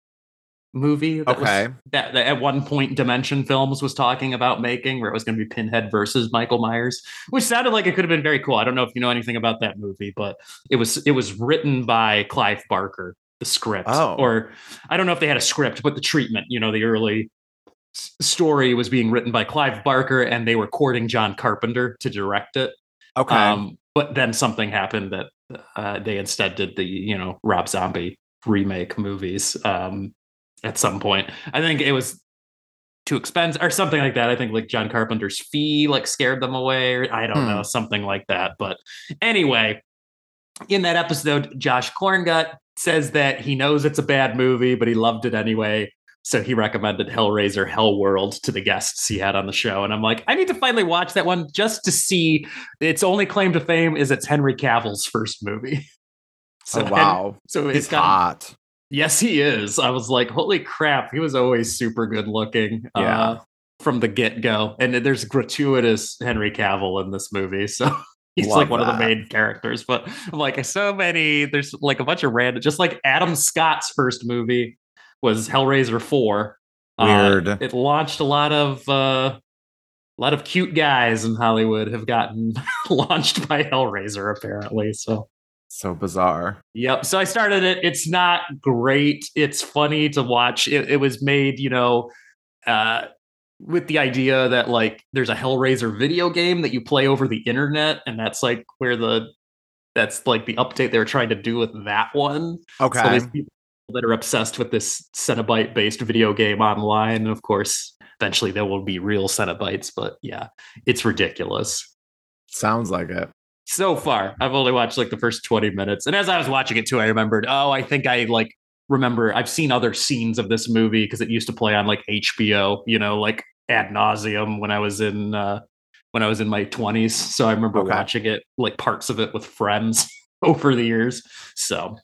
movie. That was- okay. that, that at one point Dimension Films was talking about making, where it was going to be Pinhead versus Michael Myers, which sounded like it could have been very cool. I don't know if you know anything about that movie, but it was it was written by Clive Barker, the script, Oh. or I don't know if they had a script, but the treatment, you know, the early s- story was being written by Clive Barker, and they were courting John Carpenter to direct it. Okay. Um, but then something happened that uh, they instead did the you know Rob Zombie remake movies um, at some point. I think it was too expensive or something like that. I think like John Carpenter's fee like scared them away, or I don't Hmm. know, something like that. But anyway, in that episode, Josh Korngut says that he knows it's a bad movie, but he loved it anyway. So he recommended Hellraiser Hellworld to the guests he had on the show. And I'm like, I need to finally watch that one just to see its only claim to fame is it's Henry Cavill's first movie. So oh wow, so he's it's got hot. Yes, he is. I was like, holy crap, he was always super good looking. Yeah. Uh, from the get go. And there's gratuitous Henry Cavill in this movie. So he's Love like one of the main characters. But like, so many, there's like a bunch of random, just like Adam Scott's first movie was Hellraiser 4. Uh, Weird. it launched a lot of, uh, a lot of cute guys in Hollywood have gotten launched by Hellraiser, apparently. So So bizarre. Yep. So I started it. It's not great. It's funny to watch. It, it was made, you know, uh, with the idea that like there's a Hellraiser video game that you play over the internet, and that's like where the that's like the update they were trying to do with that one. Okay. So there's people that are obsessed with this Cenobite based video game online. And of course, eventually there will be real Cenobites, but yeah, it's ridiculous Sounds like it. so far i've only watched like the first 20 minutes and as i was watching it too i remembered oh i think i like remember i've seen other scenes of this movie because it used to play on like hbo you know like ad nauseum when i was in uh when i was in my 20s so i remember Okay. watching it like parts of it with friends over the years so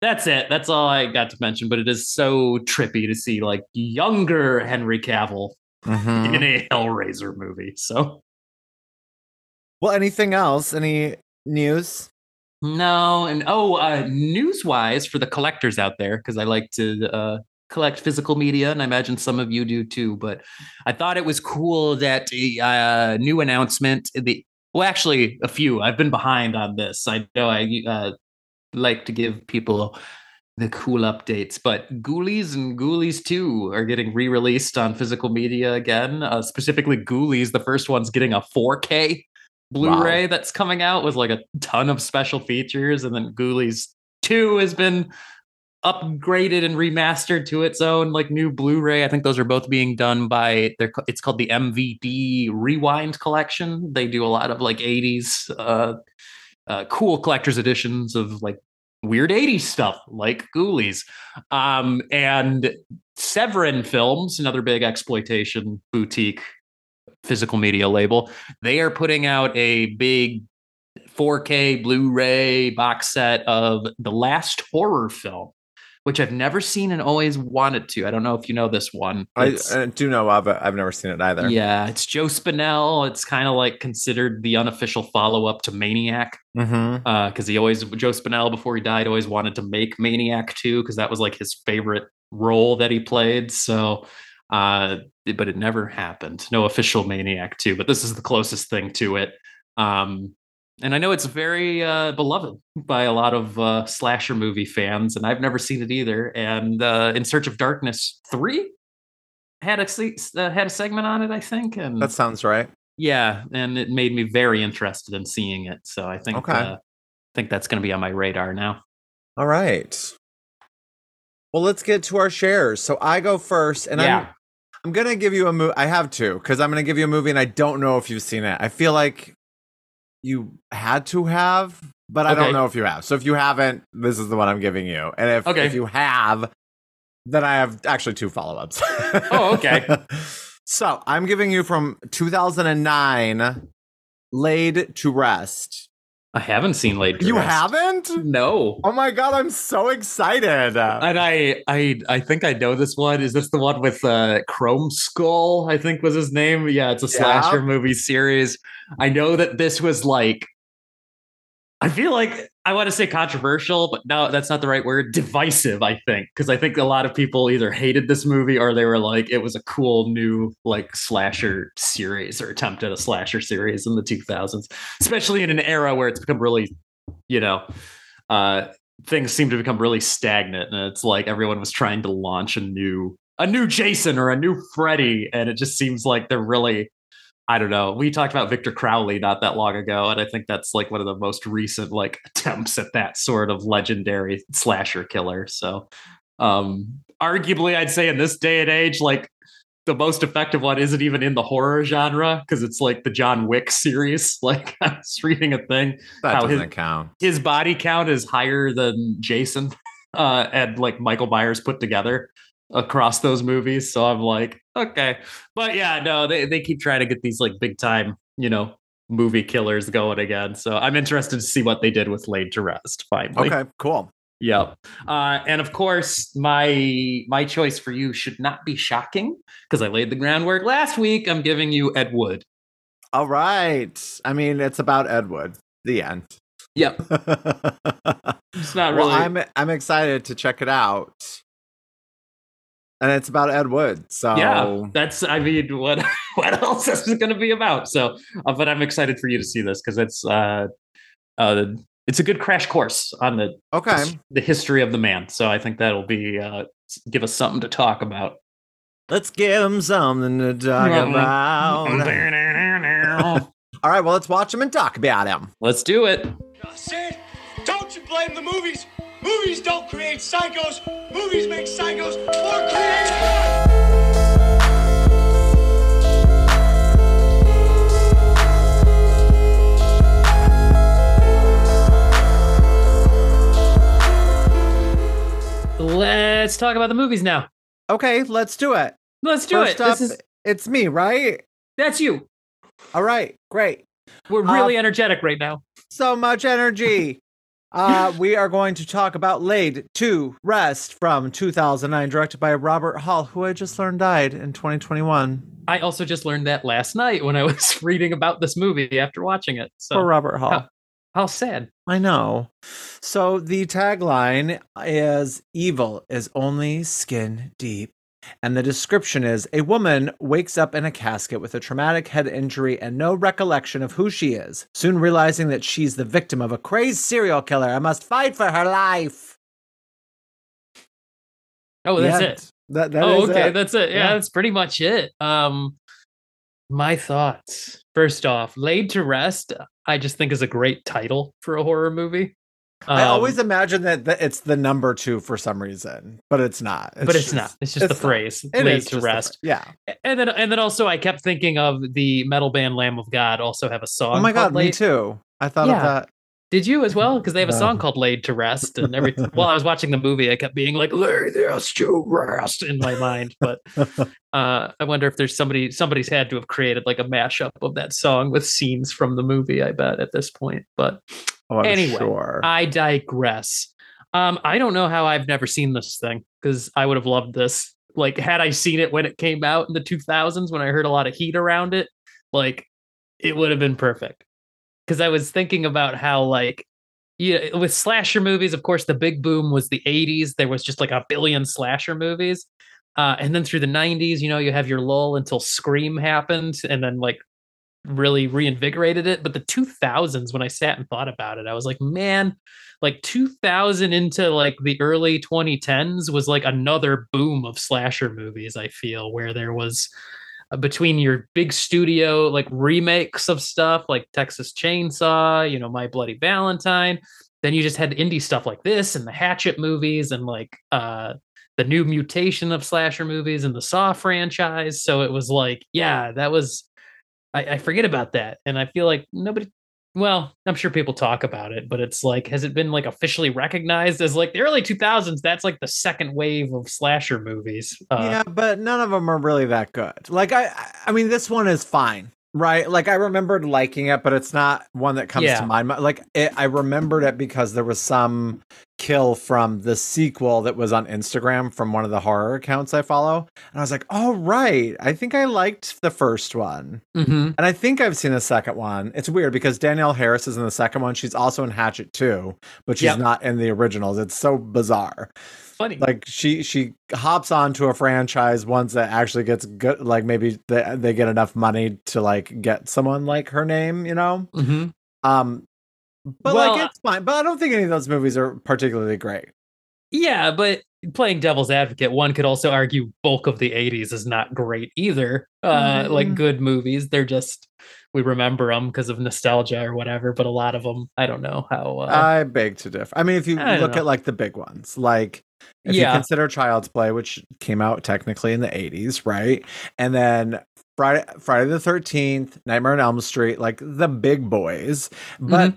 that's it that's all i got to mention but it is so trippy to see like younger henry cavill Mhm. in a hellraiser movie so Well, anything else? Any news? No, and oh, uh, news wise for the collectors out there, because I like to uh, collect physical media, and I imagine some of you do too. But I thought it was cool that a uh, new announcement. The well, actually, a few. I've been behind on this. I know I uh, like to give people the cool updates, but Ghoulies and Ghoulies 2 are getting re-released on physical media again. Uh, specifically, Ghoulies, the first one's getting a 4K Blu-ray that's coming out with like a ton of special features, and then Ghoulies 2 has been upgraded and remastered to its own like new Blu-ray. I think those are both being done by they're it's called the MVD Rewind Collection. They do a lot of like 80s uh, uh cool collector's editions of like weird 80s stuff like Ghoulies. Um and Severin Films, another big exploitation boutique physical media label, they are putting out a big 4K Blu-ray box set of the last horror film, which I've never seen and always wanted to. I don't know if you know this one. I, I do know of it. I've never seen it either. yeah, it's Joe Spinell. It's kind of like considered the unofficial follow-up to Maniac Mm-hmm. because he always Joe Spinell before he died always wanted to make Maniac 2 because that was like his favorite role that he played. So, uh, but it never happened. No official Maniac 2, but this is the closest thing to it. Um, and I know it's very uh, beloved by a lot of uh, slasher movie fans, and I've never seen it either. And uh, In Search of Darkness 3 had a uh, had a segment on it, I think, and That sounds right. yeah, and it made me very interested in seeing it. So I think Okay. uh, I think that's going to be on my radar now. All right. Well, let's get to our shares. So I go first, and yeah, I'm gonna give you a movie. I have two because I'm gonna give you a movie, and I don't know if you've seen it. I feel like you had to have, but I Okay. don't know if you have. So if you haven't, this is the one I'm giving you. And if Okay. if you have, then I have actually two follow ups. Oh, okay. so I'm giving you from 2009, "Laid to Rest." I haven't seen Laid. to You haven't? No. Oh my god, I'm so excited. And I, I, I think I know this one. Is this the one with uh, ChromeSkull? I think was his name. Yeah, it's a Yeah. slasher movie series. I know that this was like. I feel like I want to say controversial, but no, that's not the right word. Divisive, I think, because I think a lot of people either hated this movie or they were like, it was a cool new like slasher series or attempt at a slasher series in the 2000s, especially in an era where it's become really, you know, uh, things seem to become really stagnant, and it's like everyone was trying to launch a new a new Jason or a new Freddy, and it just seems like they're really I don't know. We talked about Victor Crowley not that long ago, and I think that's like one of the most recent like attempts at that sort of legendary slasher killer. So, um, arguably, I'd say in this day and age, like the most effective one isn't even in the horror genre because it's like the John Wick series. Like I was reading a thing, that how doesn't his- count. his body count is higher than Jason uh, and like Michael Myers put together. Across those movies. So I'm like, okay. But yeah, no, they, they keep trying to get these like big time, you know, movie killers going again. So I'm interested to see what they did with Laid to Rest finally. Okay, cool. Yep. Uh, and of course, my my choice for you should not be shocking because I laid the groundwork last week. I'm giving you Ed Wood. All right. I mean, it's about Ed Wood. The end. Yep. It's not really. I'm I'm excited to check it out. And it's about Ed Wood. So yeah, that's. I mean, what what else is it going to be about? So, uh, but I'm excited for you to see this because it's uh, uh, it's a good crash course on the okay. the history of the man. So I think that'll be uh, give us something to talk about. Let's give him something to talk about. All right, well, let's watch him and talk about him. Let's do it. Sid, don't you blame the movies. Movies don't create psychos. Movies make psychos more creative. Let's talk about the movies now. Okay, let's do it. Let's do First it. up, This is it's me, right? that's you. All right, great. We're Uh, really energetic right now. So much energy. Uh, we are going to talk about Laid to Rest from 2009, directed by Robert Hall, who I just learned died in 2021. I also just learned that last night when I was reading about this movie after watching it. So Poor Robert Hall. how- how sad. I know. So the tagline is evil is only skin deep. And the description is a woman wakes up in a casket with a traumatic head injury and no recollection of who she is. Soon realizing that she's the victim of a crazed serial killer and must fight for her life. Oh, that's end. it. That, that oh, is okay, it. that's it. Yeah, Yeah. that's pretty much it. Um, my thoughts. First off, "Laid to Rest," I just think is a great title for a horror movie. I Um, always imagine that it's the number two for some reason, but it's not. but it's just- not. It's just the it's not. phrase "Laid to Rest." Yeah. And then, and then also, I kept thinking of the metal band Lamb of God. Also have a song. Oh my god, me Laid- too. I thought Yeah. of that. Did you as well? Because they have a No. song called "Laid to Rest," and everything. While I was watching the movie, I kept being like "Lay this to rest" in my mind. But uh, I wonder if there's somebody somebody's had to have created like a mashup of that song with scenes from the movie. I bet at this point. But Oh, I'm Anyway, sure. I digress. Um, I don't know how I've never seen this thing because I would have loved this. Like, had I seen it when it came out in the 2000s, when I heard a lot of heat around it, like it would have been perfect. Because I was thinking about how, like, yeah, with slasher movies, of course, the big boom was the 80s. There was just like a billion slasher movies. Uh, and then through the 90s, you know, you have your lull until Scream happened and then like really reinvigorated it. But the 2000s, when I sat and thought about it, I was like, man, like 2000 into like the early 2010s was like another boom of slasher movies, I feel, where there was uh, between your big studio like remakes of stuff like Texas Chainsaw, you know, My Bloody Valentine. Then you just had indie stuff like this and the Hatchet movies and like uh the new mutation of slasher movies and the Saw franchise. So it was like, yeah, that was I, I forget about that. And I feel like nobody well, I'm sure people talk about it, but it's like, has it been like officially recognized as like the early 2000s? That's like the second wave of slasher movies. Uh, yeah, but none of them are really that good. Like I, I- I mean, this one is fine, right? Like I remembered liking it, but it's not one that comes Yeah. to mind. Like it, I remembered it because there was some kill from the sequel that was on Instagram from one of the horror accounts I follow, and I was like, oh right, I think I liked the first one. mhm. And I think I've seen the second one. It's weird because Danielle Harris is in the second one. She's also in Hatchet 2, but she's Yep. not in the originals. It's so bizarre. Funny. Like she she hops onto a franchise once that actually gets good like maybe they, they get enough money to like get someone like her name, you know? Mhm. Um but Well, like it's fine. But I don't think any of those movies are particularly great. Yeah, but playing devil's advocate, one could also argue bulk of the 80s is not great either. Uh, Like Mm. good movies, they're just, we remember them because of nostalgia or whatever, but a lot of them, I don't know how. Uh, I beg to differ. I mean, if you look know. at like the big ones, like if Yeah. you consider Child's Play, which came out technically in the 80s, right? And then Friday Friday the 13th, Nightmare on Elm Street, like the big boys. But Mm-hmm.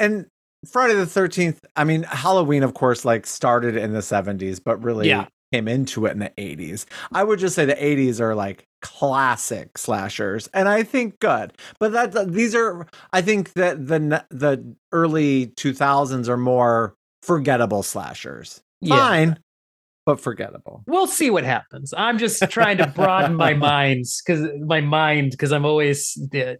and Friday the 13th, I mean, Halloween, of course, like started in the 70s, but really Yeah. Came into it in the 80s. I would just say the 80s are like classic slashers and I think good. But that these are I think that the the early 2000s are more forgettable slashers. Yeah. Fine, but forgettable. We'll see what happens. I'm just trying to broaden my minds because my mind because I'm always uh,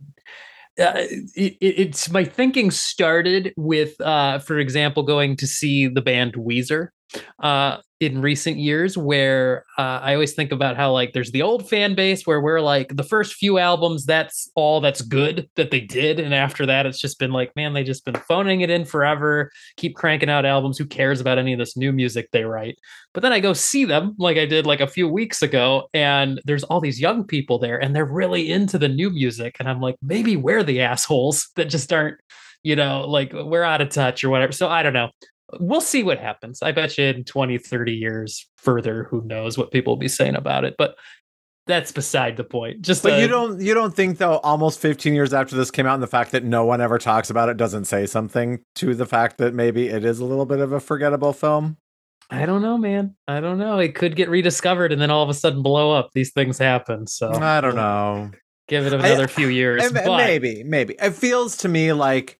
uh, it, it's my thinking started with uh for example going to see the band Weezer uh in recent years where uh, I always think about how like there's the old fan base where we're like the first few albums that's all that's good that they did and after that it's just been like man they just been phoning it in forever keep cranking out albums who cares about any of this new music they write? But then I go see them like I did like a few weeks ago and there's all these young people there and they're really into the new music and I'm like maybe we're the assholes that just aren't you know like we're out of touch or whatever. So I don't know we'll see what happens. I bet you in 20, 30 years further, who knows what people will be saying about it. But that's beside the point. Just But a- you don't you don't think though almost 15 years after this came out and the fact that no one ever talks about it doesn't say something to the fact that maybe it is a little bit of a forgettable film? I don't know, man. I don't know. It could get rediscovered and then all of a sudden blow up. These things happen. So I don't know. Give it I- another few years. But maybe, maybe. It feels to me like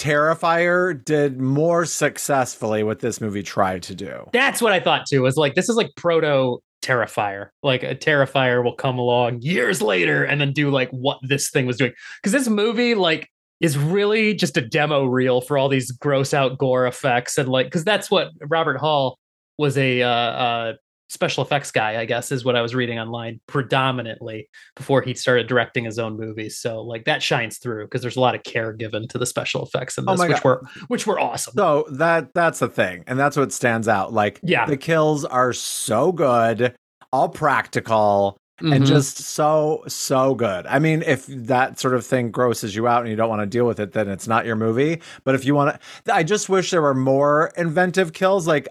Terrifier did more successfully what this movie tried to do. that's what I thought too. Was like this is like proto Terrifier. Like a Terrifier will come along years later and then do like what this thing was doing. Because this movie, like, is really just a demo reel for all these gross out gore effects and like because that's what Robert Hall was a uh, uh, special effects guy, I guess, is what I was reading online predominantly before he started directing his own movies. So like that shines through because there's a lot of care given to the special effects in Oh this, my which God. were which were awesome. So that that's the thing, and that's what stands out. Like, Yeah. the kills are so good, all practical, and Mhm. just so so good. I mean, if that sort of thing grosses you out and you don't want to deal with it, then it's not your movie. But if you want to, I just wish there were more inventive kills. Like,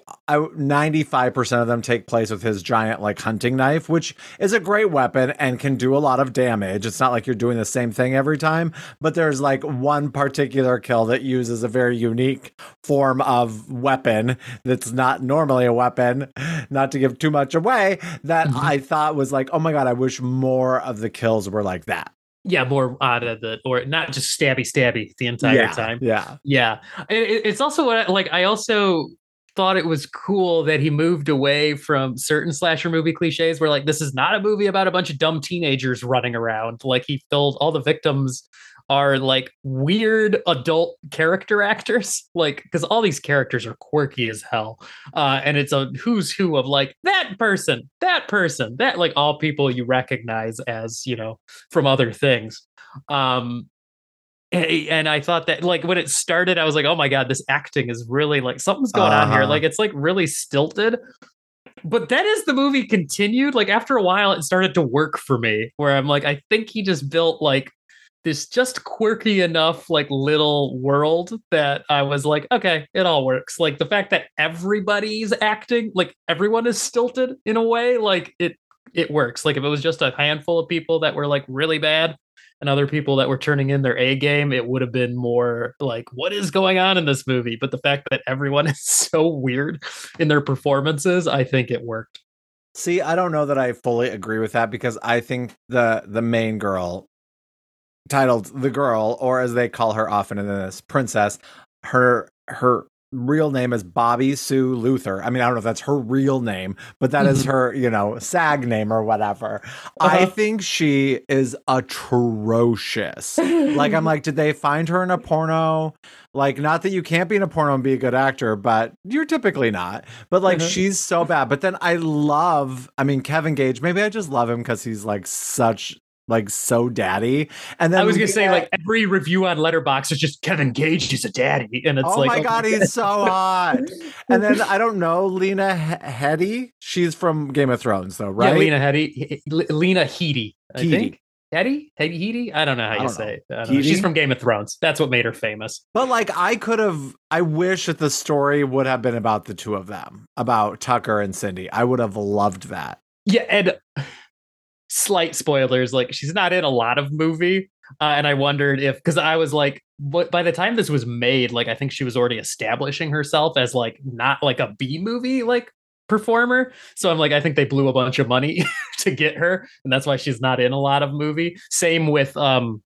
ninety five percent of them take place with his giant like hunting knife, which is a great weapon and can do a lot of damage. It's not like you're doing the same thing every time, but there's like one particular kill that uses a very unique form of weapon that's not normally a weapon. Not to give too much away, that Mhm. I thought was like, oh my god, I wish more of the kills were like that. yeah, more out of the or not just stabby stabby the entire yeah, time. Yeah. Yeah, it- it's also what I, like. I also thought it was cool that he moved away from certain slasher movie cliches, where like this is not a movie about a bunch of dumb teenagers running around. Like he filled all the victims are like weird adult character actors like because all these characters are quirky as hell uh and it's a who's who of like that person that person that like all people you recognize as you know from other things um and I thought that like when it started, I was like, oh my god, this acting is really like something's going on here. Uh-huh. Like it's like really stilted. But then as the movie continued, like after a while, it started to work for me, where I'm like, I think he just built like this just quirky enough like little world that I was like, okay, it all works. Like the fact that everybody's acting, like everyone is stilted in a way, like it it works. Like if it was just a handful of people that were like really bad, and other people that were turning in their A game, it would have been more like, what is going on in this movie? But the fact that everyone is so weird in their performances, I think it worked. See, I don't know that I fully agree with that because I think the the main girl titled the girl or as they call her often in this princess her her real name is Bobbi Sue Luther. I mean, I don't know if that's her real name, but that is Mhm. her, you know, SAG name or whatever. I Uh-huh. think she is atrocious. like I'm like, did they find her in a porno? Like, not that you can't be in a porno and be a good actor, but you're typically not. But like, Mhm. she's so bad. But then I love, I mean, Kevin Gage. Maybe I just love him because he's like such like so daddy. And then I was gonna say, like every review on Letterboxd is just Kevin Gage is a daddy, and it's oh like, my god, he's so hot. And then I don't know, Lena He- Headey. She's from Game of Thrones, though, right? yeah, Lena Headey, Lena Headey, I think. Headey, Headey, Headey. I don't know how you say it. I don't She's from Game of Thrones. That's what made her famous. But like I could have I wish that the story would have been about the two of them, about Tucker and Cindy. I would have loved that. Yeah, and slight spoilers, like she's not in a lot of movie. Uh, and I wondered if because I was like, what by the time this was made, like I think she was already establishing herself as like not like a B movie like performer. So I'm like, I think they blew a bunch of money to get her, and that's why she's not in a lot of movie. Same with um,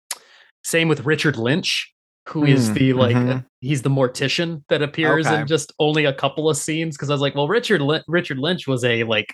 same with Richard Lynch, who is Mm, the like mhm. he's the mortician that appears Okay. in just only a couple of scenes. Because I was like, well, Richard Lin- Richard Lynch was a like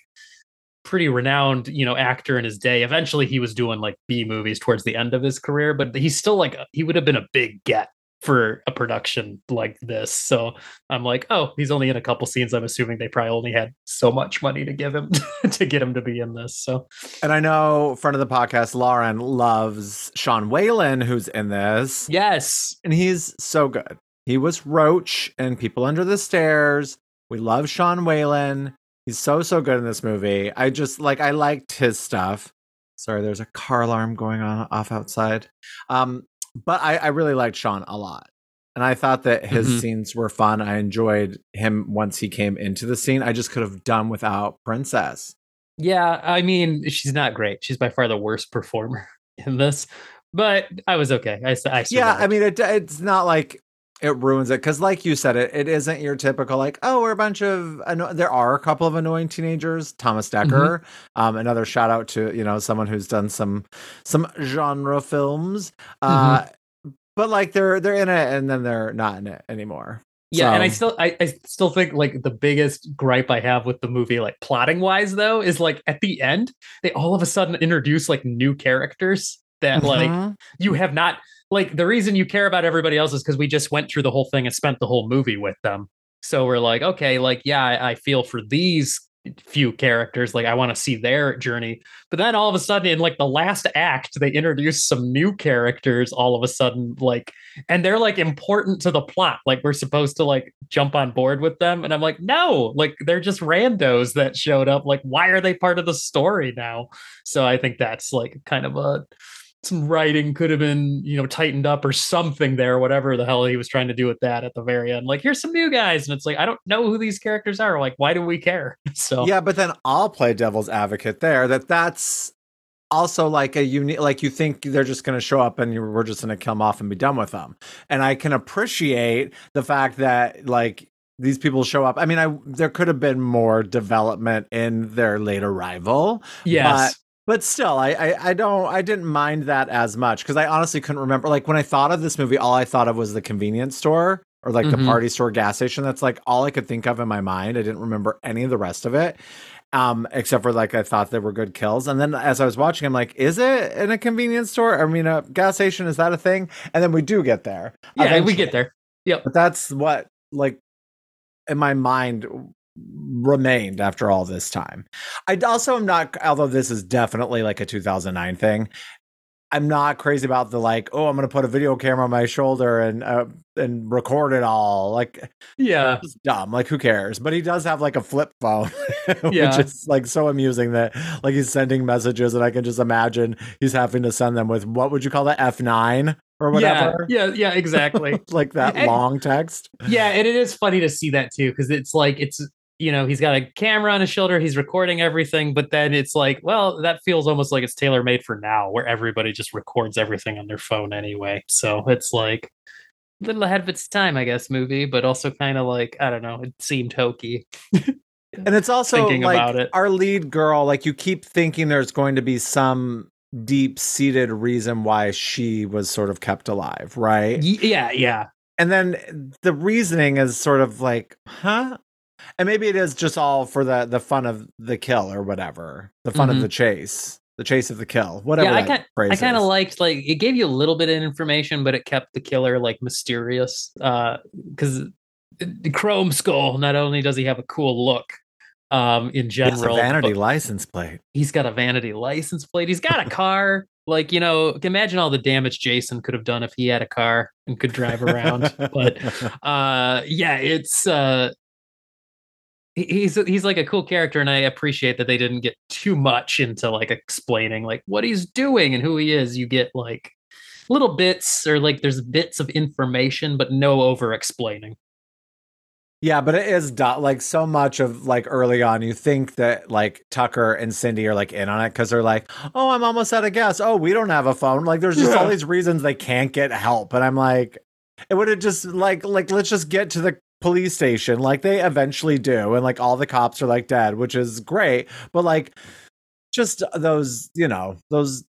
pretty renowned you know actor in his day eventually he was doing like b movies towards the end of his career but he's still like he would have been a big get for a production like this so i'm like oh he's only in a couple scenes i'm assuming they probably only had so much money to give him to get him to be in this so And I know friend of the podcast, Lauren, loves Sean Whalen, who's in this. yes And he's so good. He was Roach and People Under the Stairs. We love Sean Whalen. He's so, so good in this movie. I just like, I liked his stuff. Sorry, there's a car alarm going on off outside. Um, but I, I really liked Sean a lot. And I thought that his Mhm. scenes were fun. I enjoyed him once he came into the scene. I just could have done without Princess. yeah i mean she's not great she's by far the worst performer in this but i was okay i, I yeah i mean it, it's not like it ruins it because like you said it it isn't your typical like oh we're a bunch of anno- there are a couple of annoying teenagers thomas dekker um another shout out to you know someone who's done some some genre films uh but like they're they're in it and then they're not in it anymore. Yeah, and I still I, I still think like the biggest gripe I have with the movie, like plotting wise though, is like at the end, they all of a sudden introduce like new characters that like Mhm. you have not like the reason you care about everybody else is because we just went through the whole thing and spent the whole movie with them. So we're like, okay, like, yeah, I, I feel for these few characters, like I want to see their journey. But then all of a sudden, in like the last act, they introduce some new characters all of a sudden, like, and they're like important to the plot. Like we're supposed to like jump on board with them. And I'm like, no, like they're just randos that showed up. Like, why are they part of the story now? So I think that's like kind of a some writing could have been, you know, tightened up or something there, whatever the hell he was trying to do with that at the very end. Like, here's some new guys. And it's like, I don't know who these characters are. Like, why do we care? So yeah but then i'll play devil's advocate there that that's also like a unique like you think they're just going to show up and you we're just going to come off and be done with them and i can appreciate the fact that like these people show up i mean i there could have been more development in their late arrival yes. But still I, I i don't i didn't mind that as much because i honestly couldn't remember like when i thought of this movie all i thought of was the convenience store or like the Mhm. party store gas station that's like all i could think of in my mind i didn't remember any of the rest of it um except for like i thought there were good kills and then as i was watching i'm like is it in a convenience store i mean a gas station is that a thing and then we do get there yeah, we get there. Yep. but that's what like in my mind remained after all this time i also am not although this is definitely like a 2009 thing i'm not crazy about the like oh i'm gonna put a video camera on my shoulder and uh, and record it all like Yeah. it's dumb like who cares but he does have like a flip phone Yeah. which is like so amusing that like he's sending messages and i can just imagine he's having to send them with what would you call that f9 or whatever Yeah. Yeah. Yeah. Exactly. like that And- long text yeah. And it is funny to see that too, because it's like, it's, you know, he's got a camera on his shoulder, he's recording everything, but then it's like, well, that feels almost like it's tailor made for now, where everybody just records everything on their phone anyway. So it's like, a little ahead of its time, I guess, movie, but also kind of like, I don't know, it seemed hokey. And it's also thinking like about it. our lead girl, like you keep thinking there's going to be some deep seated reason why she was sort of kept alive, right? Yeah. Yeah. And then the reasoning is sort of like, huh? And maybe it is just all for the the fun of the kill or whatever, the fun of Mhm. the chase, the chase of the kill, whatever. I that kind- I kind of liked like it gave you a little bit of information, but it kept the killer like mysterious. Uh, because the ChromeSkull not only does he have a cool look, um, in general, vanity license plate. he's got a vanity license plate. He's got a car. Like you know, imagine all the damage Jason could have done if he had a car and could drive around. but uh, yeah, it's uh, he's he's like a cool character, and I appreciate that they didn't get too much into like explaining like what he's doing and who he is. You get like little bits or like there's bits of information, but no over explaining. Yeah, but it is do- like so much of like early on. You think that like Tucker and Cindy are like in on it because they're like, "Oh, I'm almost out of gas. Oh, we don't have a phone." Like, there's just all these reasons they can't get help, and I'm like, it would have just like like let's just get to the police station like they eventually do and like all the cops are like dead which is great but like just those you know those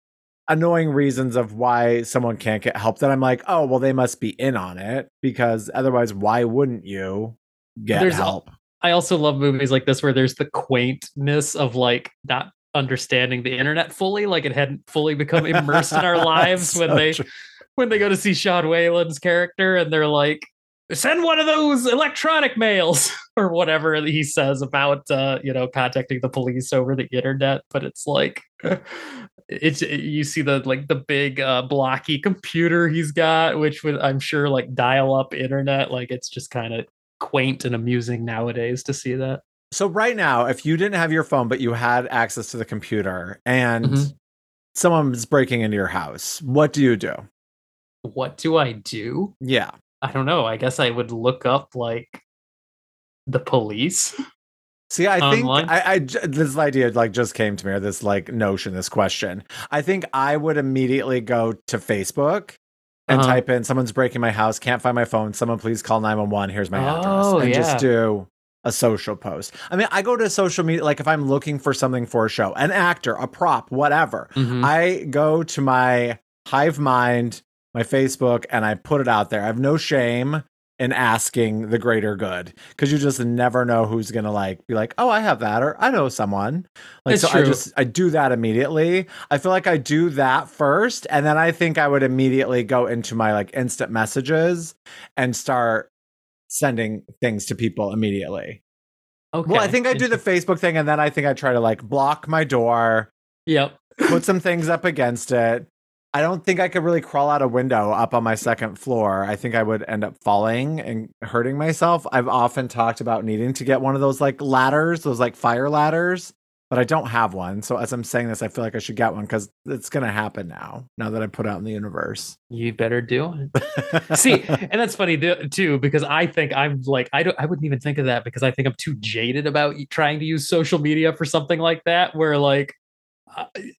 annoying reasons of why someone can't get help that i'm like oh well they must be in on it because otherwise why wouldn't you get There's help I also love movies like this where there's the quaintness of like not understanding the internet fully, like it hadn't fully become immersed in our lives when So they true. when they go to see Sean Whalen's character and they're like, send one of those electronic mails or whatever he says about uh, you know, contacting the police over the internet. But it's like it's you see the like the big uh blocky computer he's got, which would I'm sure like dial up internet, like it's just kind of quaint and amusing nowadays to see that. so right now if you didn't have your phone but you had access to the computer and Mhm. someone's breaking into your house what do you do What do I do? yeah I don't know. I guess I would look up like the police. See, I think Online? I, I this idea like just came to me, or this like notion, this question. I think I would immediately go to Facebook and Uh-huh. type in "someone's breaking my house, can't find my phone, someone please call nine one one. Here's my address," Oh, and yeah. just do a social post. I mean, I go to social media like if I'm looking for something for a show, an actor, a prop, whatever. Mhm. I go to my Hive Mind, my Facebook, and I put it out there. I have no shame in asking the greater good because you just never know who's gonna like be like, oh, I have that, or I know someone. Like, It's so I just I do that immediately. I feel like I do that first, and then I think I would immediately go into my like instant messages and start sending things to people immediately. Okay. Well, I think I do the Facebook thing, and then I think I try to like block my door Yep. put some things up against it. I don't think I could really crawl out a window up on my second floor. I think I would end up falling and hurting myself. I've often talked about needing to get one of those like ladders, those like fire ladders, but I don't have one. So as I'm saying this, I feel like I should get one because it's going to happen now, now that I put out in the universe. You better do it. See, and that's funny too because I think I'm like I don't I wouldn't even think of that because I think I'm too jaded about trying to use social media for something like that where like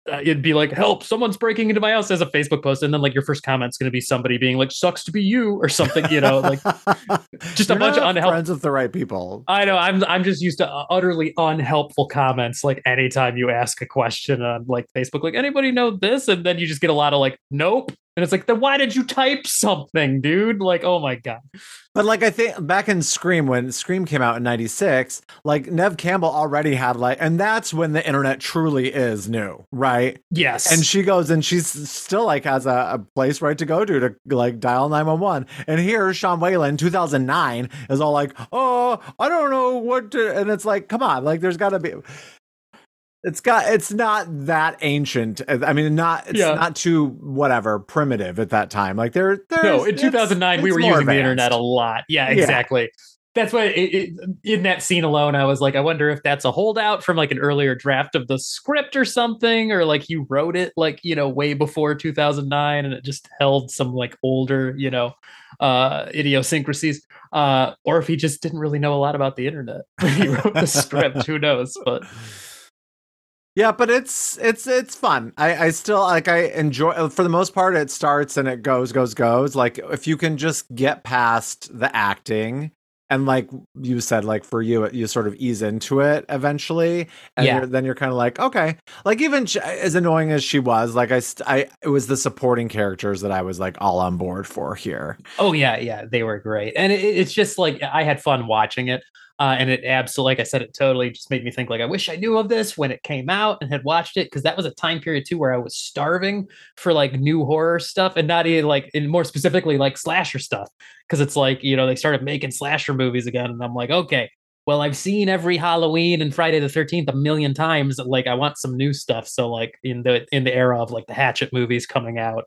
it'd be like help someone's breaking into my house as a Facebook post and then like your first comment's going to be somebody being like sucks to be you or something you know like just a You're bunch of unhelpful friends with the right people. I know I'm I'm just used to uh, utterly unhelpful comments like anytime you ask a question on like Facebook like anybody know this and then you just get a lot of like nope and it's like then why did you type something dude like oh my god But like I think back in Scream when Scream came out in 96, like Neve Campbell already had like and that's when the internet truly is new, right? yes And she goes and she's still like has a, a place right to go to to like dial 911. And here Sean Whalen 2009 is all like, "Oh, I don't know what to and it's like, come on, like there's got to be it's got it's not that ancient. I mean, not it's Yeah. not too whatever primitive at that time. Like there, no in it's- 2009 we it's were using the internet a lot yeah Yeah. exactly that's why it, it, in that scene alone i was like i wonder if that's a holdout from like an earlier draft of the script or something or like he wrote it like you know way before 2009 and it just held some like older you know uh idiosyncrasies uh or if he just didn't really know a lot about the internet when he wrote the script who knows but Yeah, but it's it's it's fun. I I still like I enjoy uh, for the most part it starts and it goes goes goes. Like if you can just get past the acting and like you said like for you you sort of ease into it eventually and Yeah. you're, then you're kind of like okay. Like even sh- as annoying as she was, like I st- I it was the supporting characters that I was like all on board for here. Oh yeah, yeah, they were great, and it, it's just like I had fun watching it, uh, and it absolutely, like I said, it totally just made me think like I wish I knew of this when it came out and had watched it because that was a time period too where I was starving for like new horror stuff and not even like, and more specifically like slasher stuff because it's like you know they started making slasher movies again, and I'm like okay. Well, I've seen every Halloween and Friday the Thirteenth a million times. Like, I want some new stuff. So, like in the in the era of like the Hatchet movies coming out,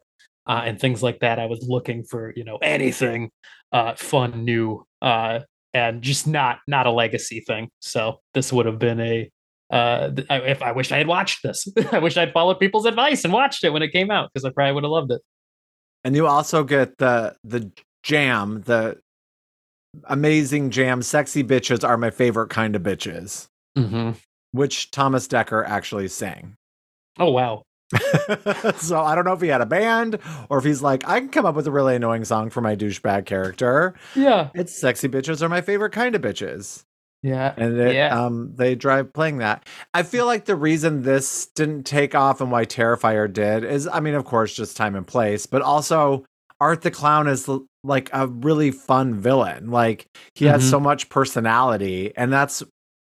uh, and things like that. I was looking for you know anything uh, fun, new, uh, and just not not a legacy thing. So this would have been a. Uh, I, if I wish I had watched this, I wish I'd followed people's advice and watched it when it came out because I probably would have loved it. And you also get the the jam, the amazing jam. Sexy bitches are my favorite kind of bitches. Mm-hmm. which Thomas Dekker actually sang. Oh wow! so I don't know if he had a band or if he's like, I can come up with a really annoying song for my douchebag character. Yeah. It's sexy bitches are my favorite kind of bitches. Yeah. And it, Yeah. um, they drive playing that. I feel like the reason this didn't take off and why Terrifier did is, I mean, of course, just time and place, but also Art the Clown is like a really fun villain. Like he has Mhm. so much personality, and that's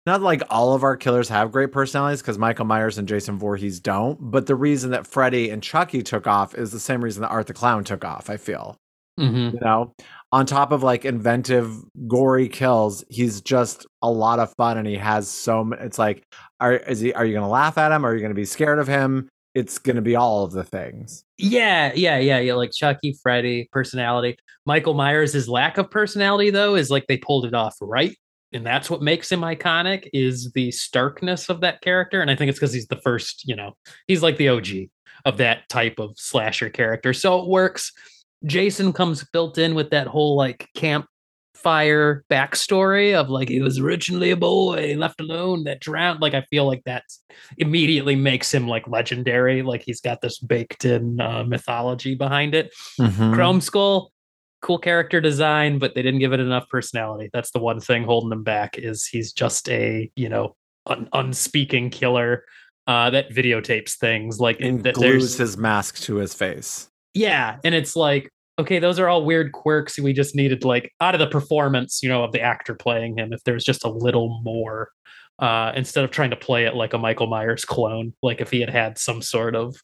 not like all of our killers have great personalities because Michael Myers and Jason Voorhees don't. But the reason that Freddy and Chucky took off is the same reason that Art the Clown took off. I feel Mhm. you know on top of like inventive gory kills he's just a lot of fun and he has so m- it's like are is he are you gonna laugh at him are you gonna be scared of him it's gonna be all of the things Yeah, yeah, yeah, yeah. Like Chucky, Freddy, personality. Michael Myers' lack of personality, though, is like they pulled it off right. And that's what makes him iconic is the starkness of that character. And I think it's because he's the first, you know, he's like the OG of that type of slasher character. So it works. Jason comes built in with that whole like campfire backstory of like he was originally a boy left alone that drowned. Like I feel like that immediately makes him like legendary. Like he's got this baked in uh, mythology behind it. Mm-hmm. Chrome Skull, cool character design, but they didn't give it enough personality. That's the one thing holding him back is he's just a you know an unspeaking killer uh, that videotapes things like and that glues his mask to his face yeah and it's like okay those are all weird quirks we just needed like out of the performance you know of the actor playing him if there's just a little more uh instead of trying to play it like a michael myers clone like if he had had some sort of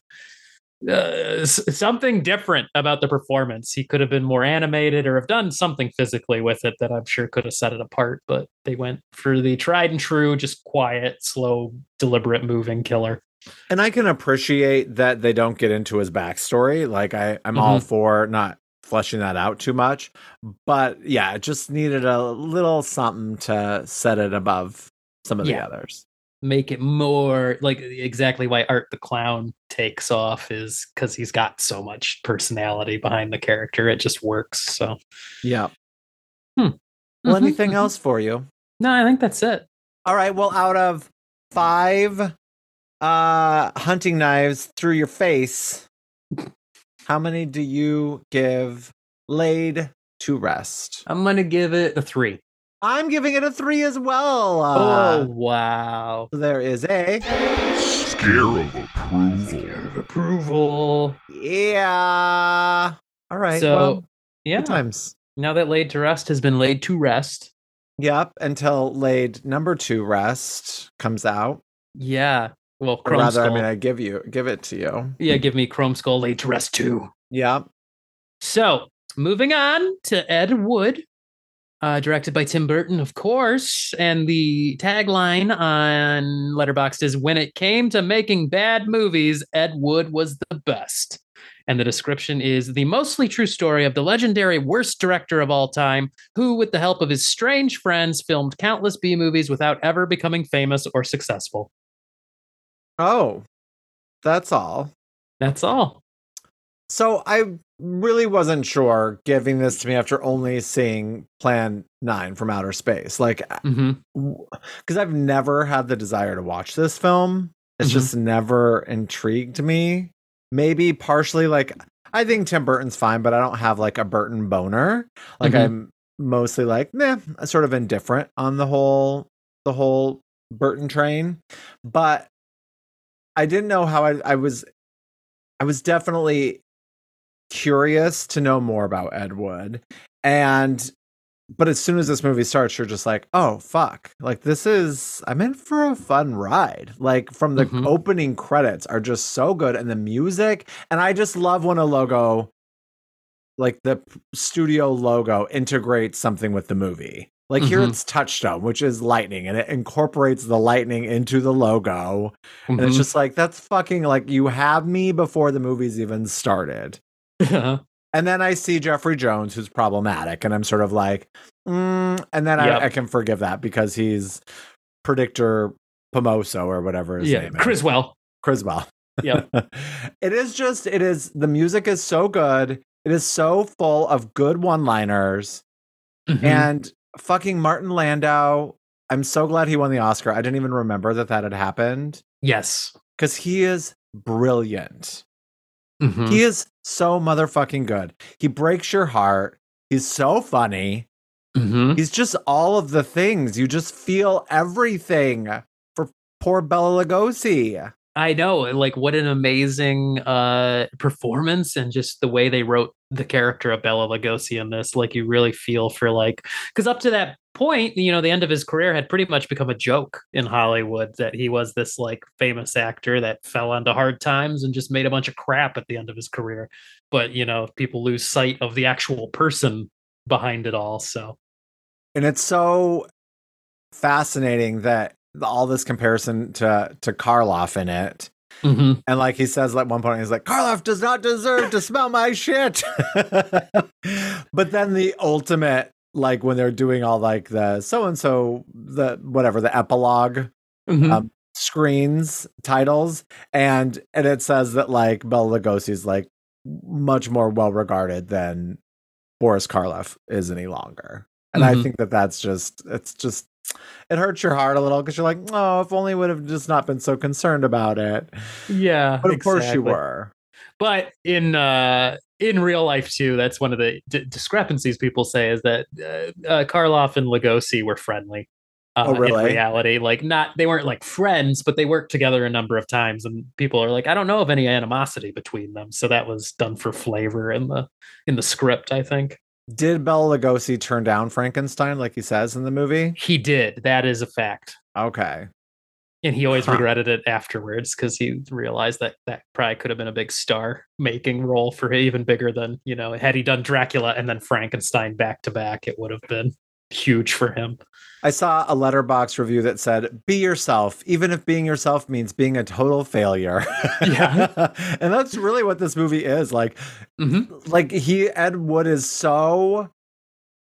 uh, something different about the performance he could have been more animated or have done something physically with it that i'm sure could have set it apart but they went for the tried and true just quiet slow deliberate moving killer and i can appreciate that they don't get into his backstory like i i'm all Mm-hmm. for not fleshing that out too much but yeah it just needed a little something to set it above some of Yeah. the others make it more like exactly why Art the Clown takes off is because he's got so much personality behind the character. It just works. So, yeah Hmm. well Mhm, anything mhm. else for you no, I think that's it. All right. Well, out of five uh hunting knives through your face, how many do you give laid to rest? I'm gonna give it a three. I'm giving it a three as well. oh Uh, wow! There is a Scare of approval. Approval. yeah. All right. so well, yeah, times. now that laid to rest has been laid to rest. Yep. Until laid number two rest comes out. Yeah. Well, Or Chrome rather, Skull. I mean, I give you give it to you. yeah, give me ChromeSkull laid to rest too. Yep. So, moving on to Ed Wood, uh, directed by Tim Burton, of course. And the tagline on Letterboxd is When it came to making bad movies, Ed Wood was the best. And the description is the mostly true story of the legendary worst director of all time, who, with the help of his strange friends, filmed countless B movies without ever becoming famous or successful. Oh, that's all. That's all. So I really wasn't sure giving this to me after only seeing Plan 9 from Outer Space. Like, because I've never had the desire to watch this film. It's Mhm. just never intrigued me. Maybe partially like, I think Tim Burton's fine, but I don't have like a Burton boner. Like, Mhm. I'm mostly like, nah, sort of indifferent on the whole, the whole Burton train. But I didn't know how I, I was, I was definitely curious to know more about Ed Wood. And but as soon as this movie starts, you're just like, oh fuck. Like this is I'm in for a fun ride. Like from the Mhm. opening credits are just so good and the music. And I just love when a logo like the studio logo integrates something with the movie. Like here Mhm. it's Touchstone, which is lightning, and it incorporates the lightning into the logo. And it's Mhm. just like that's fucking like you have me before the movie's even started. And then I see Jeffrey Jones, who's problematic, and I'm sort of like, mm, and then Yep. I, I can forgive that because he's predictor Pomoso or whatever his yeah, name is. Criswell. Criswell. Yep. it is just, it is, the music is so good. It is so full of good one liners. Mhm. And fucking Martin Landau, I'm so glad he won the Oscar. I didn't even remember that that had happened. yes. because he is brilliant. Mhm. He is so motherfucking good. He breaks your heart. He's so funny. Mhm. He's just all of the things. You just feel everything for poor Bela Lugosi. I know, like what an amazing uh performance and just the way they wrote the character of Bela Lugosi in this. Like you really feel for like because up to that point, you know, the end of his career had pretty much become a joke in Hollywood that he was this like famous actor that fell onto hard times and just made a bunch of crap at the end of his career. But you know, people lose sight of the actual person behind it all. So And it's so fascinating that all this comparison to to Karloff in it. Mhm. And like he says at one point, he's like, Karloff does not deserve to smell my shit. but then the ultimate, like when they're doing all like the so and so, the whatever, the epilogue Mhm. um, screens titles, and and it says that like Lugosi is like much more well regarded than Boris Karloff is any longer. And I Mhm. think that that's just it's just it hurts your heart a little because you're like, oh, if only would have just not been so concerned about it. yeah, But of course you were. but in uh in real life too that's one of the d- discrepancies people say is that uh, uh, karloff and lugosi were friendly uh, Oh, really? in reality like not they weren't like friends but they worked together a number of times and people are like i don't know of any animosity between them so that was done for flavor in the in the script i think Did Bela Lugosi turn down Frankenstein like he says in the movie? he did that is a fact Okay. and he always Huh. regretted it afterwards because he realized that that probably could have been a big star making role for him, even bigger than you know had he done dracula and then frankenstein back to back it would have been huge for him I saw a Letterboxd review that said, be yourself, even if being yourself means being a total failure. Yeah. and that's really what this movie is. Like, Mhm. like he Ed Wood is so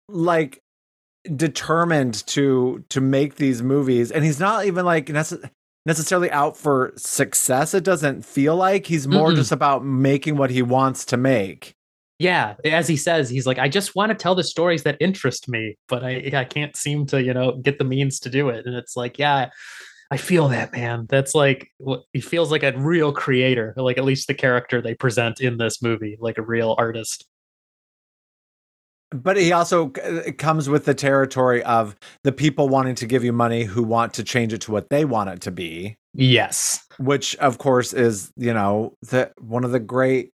like determined to to make these movies and he's not even like necess- necessarily out for success it doesn't feel like he's more Mm-mm. just about making what he wants to make yeah as he says he's like i just want to tell the stories that interest me but i i can't seem to you know get the means to do it. And it's like yeah i feel that man. That's like he feels like a real creator like at least the character they present in this movie like a real artist. But he also uh, comes with the territory of the people wanting to give you money who want to change it to what they want it to be. Yes. Which of course is you know the one of the great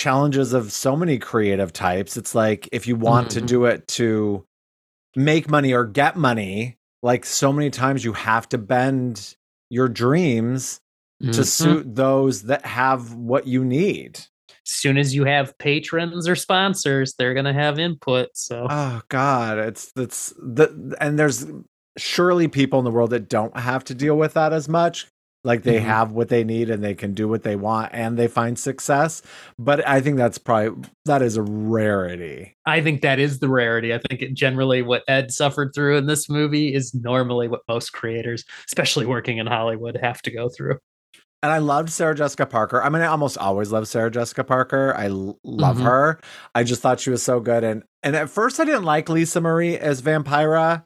challenges of so many creative types it's like if you want to Mhm. do it to make money or get money like so many times you have to bend your dreams to Mhm. suit those that have what you need as soon as you have patrons or sponsors, they're gonna have input. So oh god it's it's the and there's surely people in the world that don't have to deal with that as much like they Mhm. have what they need and they can do what they want and they find success but i think that's probably that is a rarity I think that is the rarity. I think it generally what Ed suffered through in this movie is normally what most creators, especially working in Hollywood, have to go through. and i loved sarah jessica parker i mean i almost always love sarah jessica parker i l- love Mhm. her i just thought she was so good and and at first i didn't like lisa marie as vampira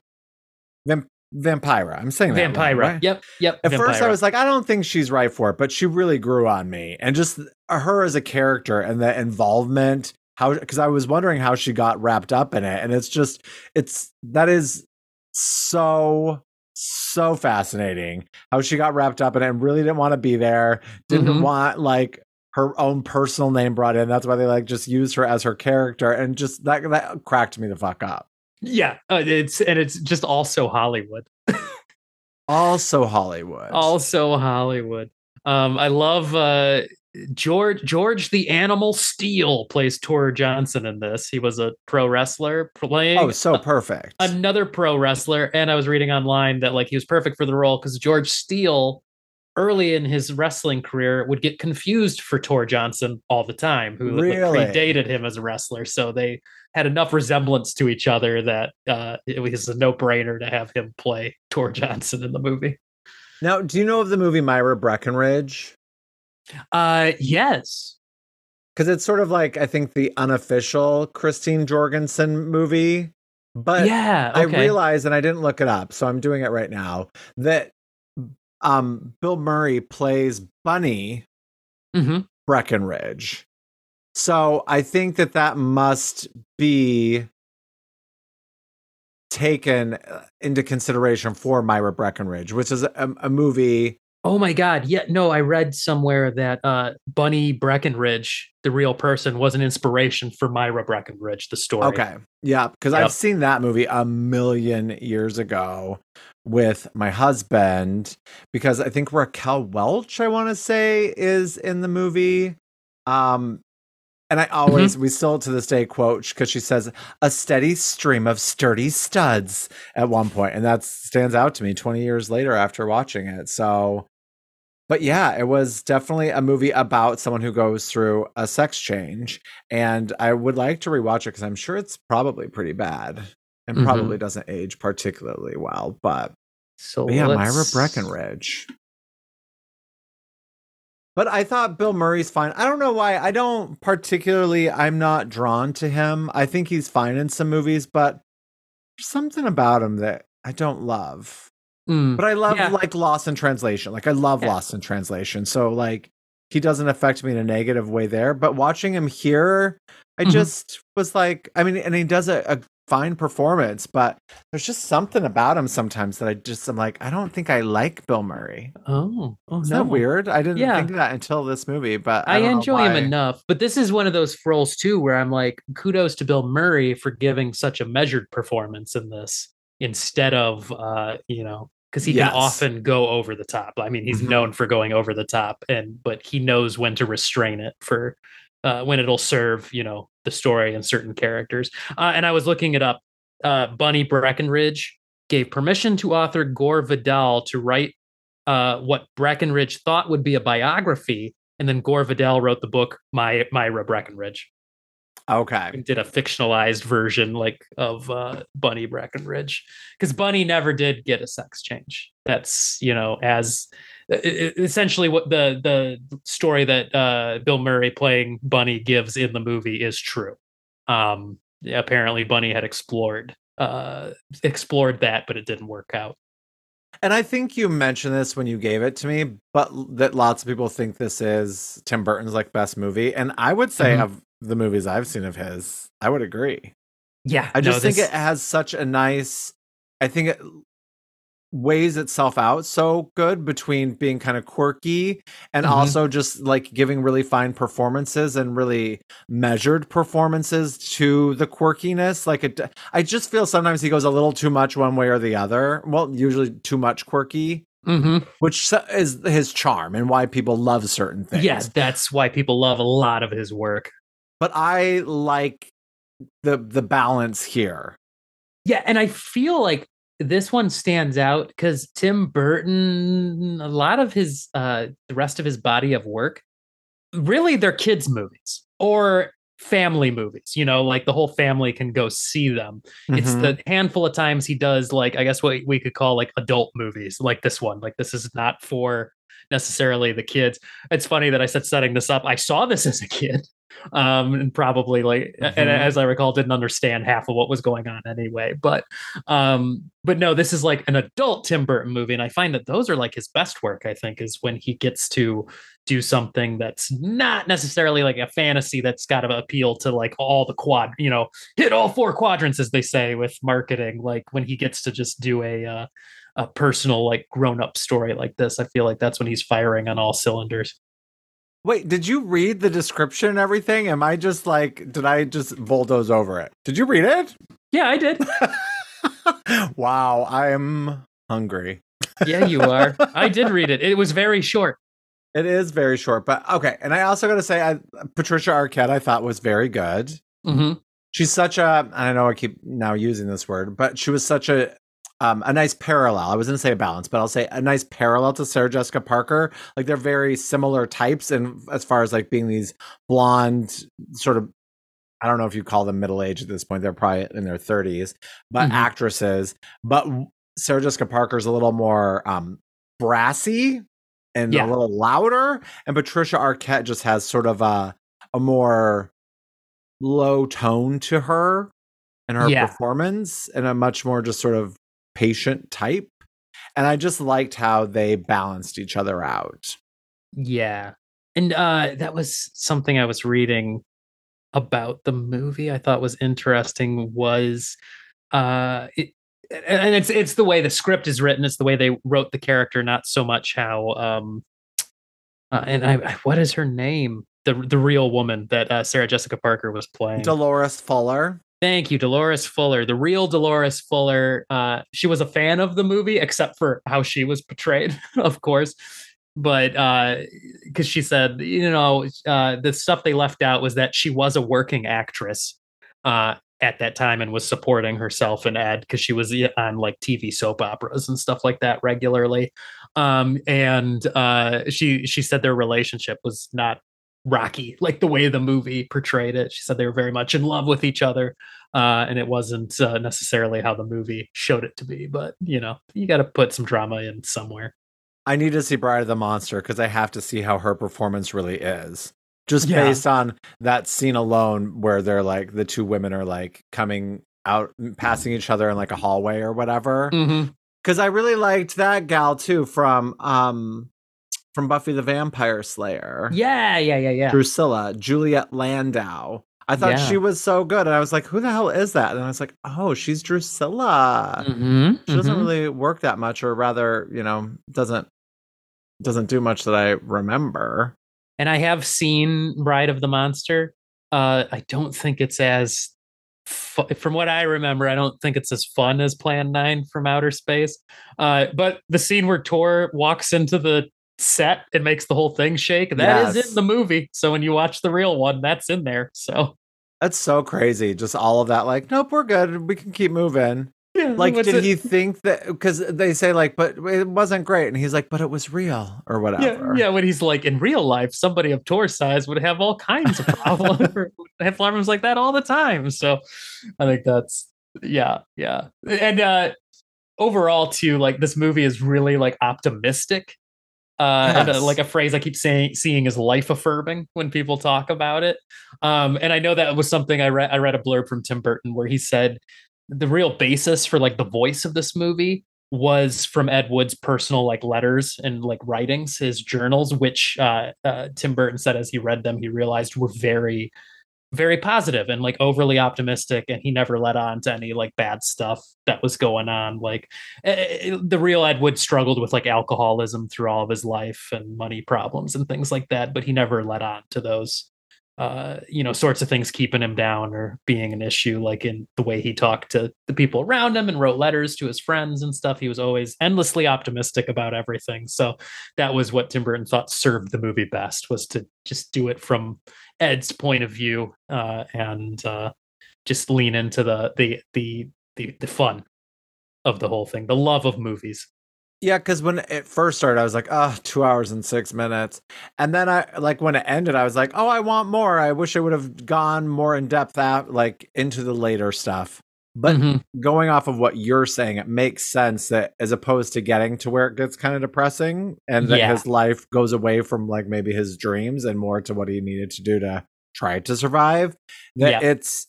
Vamp- vampira i'm saying that wrong, Vampira. right? Yep. Yep. At first, I was like, I don't think she's right for it, but she really grew on me. And just her as a character and the involvement, how, because I was wondering how she got wrapped up in it. And it's just, it's, that is so, so fascinating how she got wrapped up in it and really didn't want to be there, didn't Mhm. want like, her own personal name brought in. That's why they like just used her as her character, and just that that cracked me the fuck up. Yeah. Uh, it's and it's just also Hollywood. Also Hollywood. Also Hollywood. Um, I love uh George George the Animal Steel plays Tor Johnson in this. He was a pro wrestler playing oh, so perfect. another pro wrestler and i was reading online that like he was perfect for the role because george steele early in his wrestling career would get confused for tor johnson all the time who like, Really? predated him as a wrestler so they had enough resemblance to each other that uh, it was a no-brainer to have him play tor johnson in the movie Now, do you know of the movie Myra Breckinridge? uh yes Because it's sort of like I think the unofficial Christine Jorgensen movie. But yeah I realized, and I didn't look it up, so I'm doing it right now, that um, Bill Murray plays Bunny hmm Breckinridge. So I think that that must be taken uh, into consideration for Myra Breckinridge, which is a, a movie. Oh my God. Yeah. No, I read somewhere that uh, Bunny Breckinridge, the real person, was an inspiration for Myra Breckinridge, the story. Okay. Yeah. Because Yep. I've seen that movie a million years ago with my husband, because I think Raquel Welch, I want to say, is in the movie. Um, and I always, we still to this day quote because she says a steady stream of sturdy studs at one point, and that stands out to me 20 years later after watching it. So, but yeah, it was definitely a movie about someone who goes through a sex change, and I would like to rewatch it because I'm sure it's probably pretty bad and Mhm. probably doesn't age particularly well. But, So but yeah, Myra Breckinridge. But I thought Bill Murray's fine. I don't know why. I don't particularly. I'm not drawn to him. I think he's fine in some movies, but there's something about him that I don't love. Mm, But I love Yeah. like Lost in Translation. Like I love Yeah. Lost in Translation. So like he doesn't affect me in a negative way there. But watching him here, I Mhm. just was like, I mean, and he does a, a fine performance, but there's just something about him sometimes that I just I'm like, I don't think I like Bill Murray. Oh, oh Isn't no. that weird? I didn't Yeah. think that until this movie, but I, I, enjoy him enough, but this is one of those roles too where I'm like, kudos to Bill Murray for giving such a measured performance in this instead of, uh, you know, because he Yes. can often go over the top. I mean, he's Mhm. known for going over the top, and but he knows when to restrain it for uh, when it'll serve, you know, the story and certain characters. Uh, and I was looking it up. Uh, Bunny Breckinridge gave permission to author Gore Vidal to write uh, what Breckinridge thought would be a biography, and then Gore Vidal wrote the book My Myra Breckinridge Okay. and did a fictionalized version like of uh, Bunny Breckinridge because Bunny never did get a sex change. That's you know as essentially what the the story that uh, Bill Murray playing Bunny gives in the movie is true. Um, apparently, Bunny had explored uh, explored that, but it didn't work out. And I think you mentioned this when you gave it to me, but that lots of people think this is Tim Burton's like best movie. And I would say Mhm. of the movies I've seen of his, I would agree. Yeah, I no, just think this- it has such a nice I think it weighs itself out so good between being kind of quirky and Mhm. also just like giving really fine performances and really measured performances to the quirkiness like it I just feel sometimes he goes a little too much one way or the other well usually too much quirky Mhm. which is his charm and why people love certain things Yeah, that's why people love a lot of his work. but I like the the balance here Yeah, and I feel like this one stands out because Tim Burton, a lot of his uh the rest of his body of work, really they're kids' movies or family movies, you know, like the whole family can go see them. It's Mhm. the handful of times he does like I guess what we could call like adult movies, like this one. Like this is not for necessarily the kids. It's funny that I said setting this up. I saw this as a kid. Um and probably like and Mhm. as I recall didn't understand half of what was going on anyway. But um but no, this is like an adult Tim Burton movie and I find that those are like his best work I think is when he gets to do something that's not necessarily like a fantasy that's got to appeal to like all the quad, you know, hit all four quadrants as they say with marketing. Like when he gets to just do a uh, a personal like grown up story like this, I feel like that's when he's firing on all cylinders. Wait, did you read the description and everything? Am I just like, did I just bulldoze over it? Did you read it? Yeah, I did. wow, I'm hungry. yeah, you are. I did read it. It was very short. It is very short, but okay. And I also got to say, I, Patricia Arquette, I thought was very good. hmm She's such a, I know I keep now using this word, but she was such a, um, a nice parallel. I was going to say a balance, but I'll say a nice parallel to Sarah Jessica Parker. Like they're very similar types, and as far as like being these blonde, sort of, I don't know if you call them middle age at this point. They're probably in their thirties, but Mhm. actresses. But Sarah Jessica Parker's a little more um, brassy and Yeah. a little louder, and Patricia Arquette just has sort of a a more low tone to her and her Yeah. performance and a much more just sort of patient type And I just liked how they balanced each other out. Yeah. And uh that was something I was reading about the movie I thought was interesting was uh it, and it's it's the way the script is written, it's the way they wrote the character, not so much how um uh, and I I- what is her name? The the real woman that uh, Sarah Jessica Parker was playing. Dolores Fuller. Thank you, Dolores Fuller, the real Dolores Fuller. Uh, she was a fan of the movie, except for how she was portrayed, of course. But because she said, you know, uh, the stuff they left out was that she was a working actress uh, at that time and was supporting herself and Ed because she was on like TV soap operas and stuff like that regularly. Um, and uh, she she said their relationship was not rocky like the way the movie portrayed it. She said they were very much in love with each other uh, and it wasn't uh, necessarily how the movie showed it to be. But you know, you got to put some drama in somewhere. I need to see Bride of the Monster because I have to see how her performance really is. Just Yeah. based on that scene alone, where they're like the two women are like coming out, passing each other in like a hallway or whatever. Mm-hmm. Because I really liked that gal too from um from Buffy the Vampire Slayer. Yeah, yeah, yeah, yeah. Drusilla, Juliet Landau. I thought Yeah. she was so good, and I was like, "Who the hell is that?" And I was like, "Oh, she's Drusilla." Mm-hmm. She doesn't really work that much, or rather, you know, doesn't doesn't do much that I remember. And I have seen Bride of the Monster. Uh, I don't think it's as, fu- from what I remember, I don't think it's as fun as Plan Nine from Outer Space. Uh, but the scene where Tor walks into the set it makes the whole thing shake, that is Yes. in the movie. So when you watch the real one, that's in there. So That's so crazy. Just all of that, like, nope, we're good. We can keep moving. yeah, Like, did it- he think that? Because they say, like, but it wasn't great, and he's like, but it was real, or whatever. yeah. When he's like in real life, somebody of Tor's size would have all kinds of problems, have problems like that all the time. So, I think that's yeah, yeah. And uh overall, too, like this movie is really like optimistic. Uh, and, uh, Yes. like a phrase I keep saying, seeing is life affirming when people talk about it. Um, and I know that was something I read. I read a blurb from Tim Burton where he said the real basis for like the voice of this movie was from Ed Wood's personal like letters and like writings, his journals, which uh, uh, Tim Burton said as he read them, he realized were very, very positive and like overly optimistic, and he never let on to any like bad stuff that was going on. Like eh, eh, the real Ed Wood struggled with like alcoholism through all of his life and money problems and things like that, but he never let on to those uh you know sorts of things keeping him down or being an issue like in the way he talked to the people around him and wrote letters to his friends and stuff. He was always endlessly optimistic about everything. So that was what tim burton thought served the movie best was to just do it from ed's point of view uh and uh just lean into the the the the, the fun of the whole thing the love of movies Yeah, because when it first started, I was like, oh, two hours and six minutes. And then I like when it ended, I was like, oh, I want more. I wish it would have gone more in depth out like into the later stuff. But Mhm. going off of what you're saying, it makes sense that as opposed to getting to where it gets kind of depressing and that Yeah. his life goes away from like maybe his dreams and more to what he needed to do to try to survive, that Yeah. it's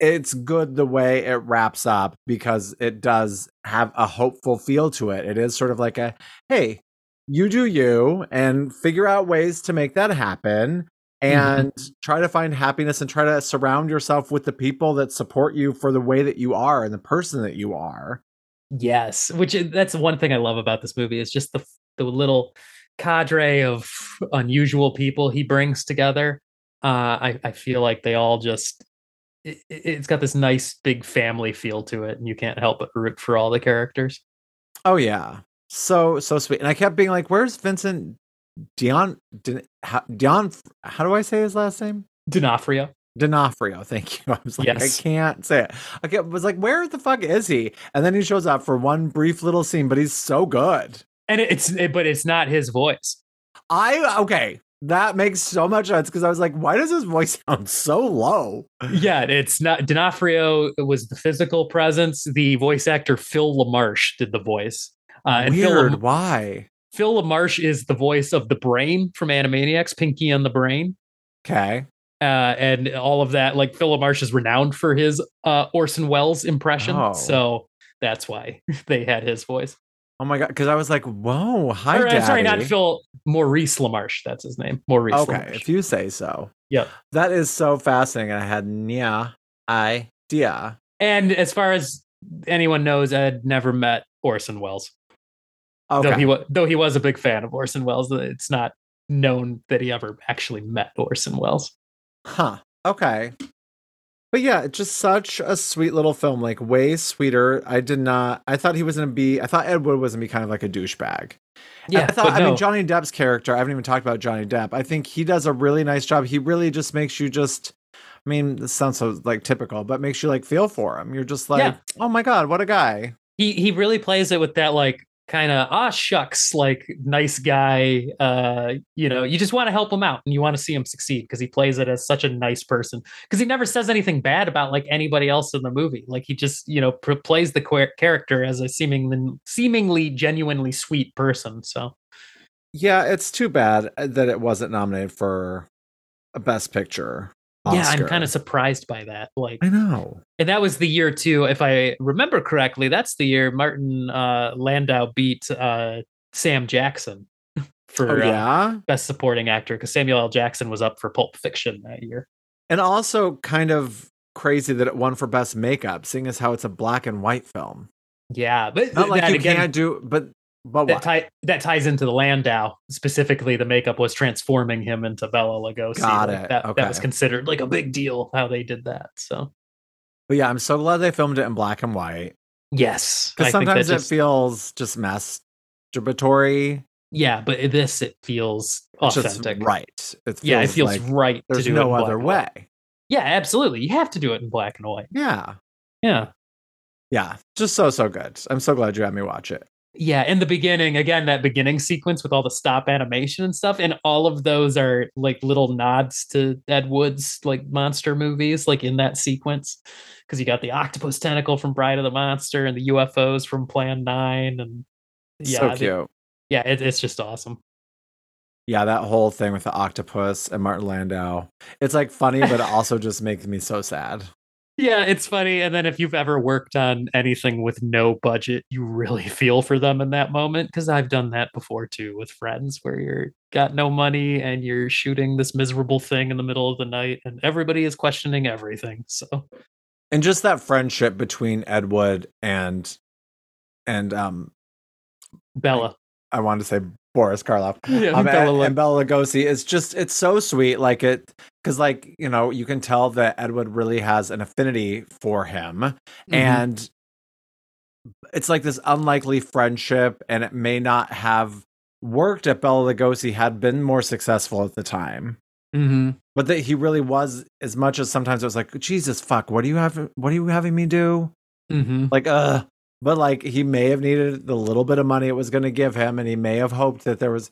it's good the way it wraps up because it does have a hopeful feel to it. It is sort of like a hey, you do you and figure out ways to make that happen and try to find happiness and try to surround yourself with the people that support you for the way that you are and the person that you are. Yes, which that's one thing I love about this movie is just the the little cadre of unusual people he brings together. Uh, I I feel like they all just it, it- it's got this nice big family feel to it, and you can't help but root for all the characters. Oh yeah. So so sweet. And I kept being like, where's Vincent Dion Dion how do I say his last name? D'Onofrio. D'Onofrio, thank you. I was like, Yes. I can't say it. I kept, was like, where the fuck is he? And then he shows up for one brief little scene, but he's so good. And it's it, but it's not his voice. I okay, that makes so much sense because I was like, why does his voice sound so low? Yeah, it's not D'Onofrio was the physical presence. The voice actor Phil LaMarche did the voice. Uh, and Phil, Weird. Lam- Why? Phil LaMarche is the voice of the Brain from Animaniacs, Pinky and the Brain. Okay. uh, and all of that. Like Phil LaMarche is renowned for his uh, Orson Welles impression, Oh. so that's why they had his voice. Oh my god, because I was like, "Whoa, hi, Or, uh, daddy." sorry, not Phil. Maurice LaMarche. That's his name. Maurice. Okay, LaMarche. if you say so. Yep. That is so fascinating. I had no idea. And as far as anyone knows, Ed never met Orson Welles. Though Okay. he was though he was a big fan of Orson Welles, it's not known that he ever actually met Orson Welles. Huh. Okay. But yeah, just such a sweet little film, like way sweeter. I did not. I thought he was gonna be. I thought Ed Wood was gonna be kind of like a douchebag. And Yeah, I thought. but I mean, Johnny Depp's character. I haven't even talked about Johnny Depp. I think he does a really nice job. He really just makes you just. I mean, this sounds so like typical, but makes you like feel for him. You're just like, Yeah. oh my god, what a guy. he he really plays it with that like kind of ah shucks like nice guy uh you know you just want to help him out and you want to see him succeed because he plays it as such a nice person. Because he never says anything bad about like anybody else in the movie. Like he just you know pr- plays the character as a seemingly seemingly genuinely sweet person so. Yeah, it's too bad uh, that it wasn't nominated for a Best Picture. Yeah i'm kind of surprised by that like I know. and that was the year too if i remember correctly that's the year martin uh landau beat uh sam jackson for Oh uh, yeah. best supporting actor because Samuel L. Jackson was up for Pulp Fiction that year. And also kind of crazy that it won for best makeup, seeing as how it's a black and white film. Yeah, but Not like that you again, can't do, but but that, tie, that ties into the Landau specifically. The makeup was transforming him into Bela Lugosi. Got Like, it. That, that was considered like a big deal how they did that. So but yeah, I'm so glad they filmed it in black and white yes, because I think that sometimes it just- feels just masturbatory. yeah, but this it feels It's just authentic. right? It Yeah, it feels like right. to There's no other way. Yeah, absolutely. You have to do it in black and white. Yeah, Yeah. yeah, just so so good. I'm so glad you had me watch it. Yeah, in the beginning, again, that beginning sequence with all the stop animation and stuff, and all of those are like little nods to Ed Wood's like monster movies, like in that sequence. Because you got the octopus tentacle from Bride of the Monster and the UFOs from Plan Nine, and yeah, so the- cute. yeah, it, it's just awesome. Yeah, that whole thing with the octopus and Martin Landau. It's like funny, but it also just makes me so sad. Yeah, it's funny. And then if you've ever worked on anything with no budget, you really feel for them in that moment. Because I've done that before too with friends where you're got no money and you're shooting this miserable thing in the middle of the night and everybody is questioning everything. So And just that friendship between Ed Wood and and um Bela. I wanted to say Boris Karloff. Yeah, um, Bela and, and Bela Lugosi is just it's so sweet like it because like you know you can tell that Edward really has an affinity for him Mhm. and it's like this unlikely friendship and it may not have worked if Bela Lugosi had been more successful at the time Mhm. but that he really was as much as sometimes it was like Jesus fuck what do you have what are you having me do Mhm. like uh but like he may have needed the little bit of money it was going to give him and he may have hoped that there was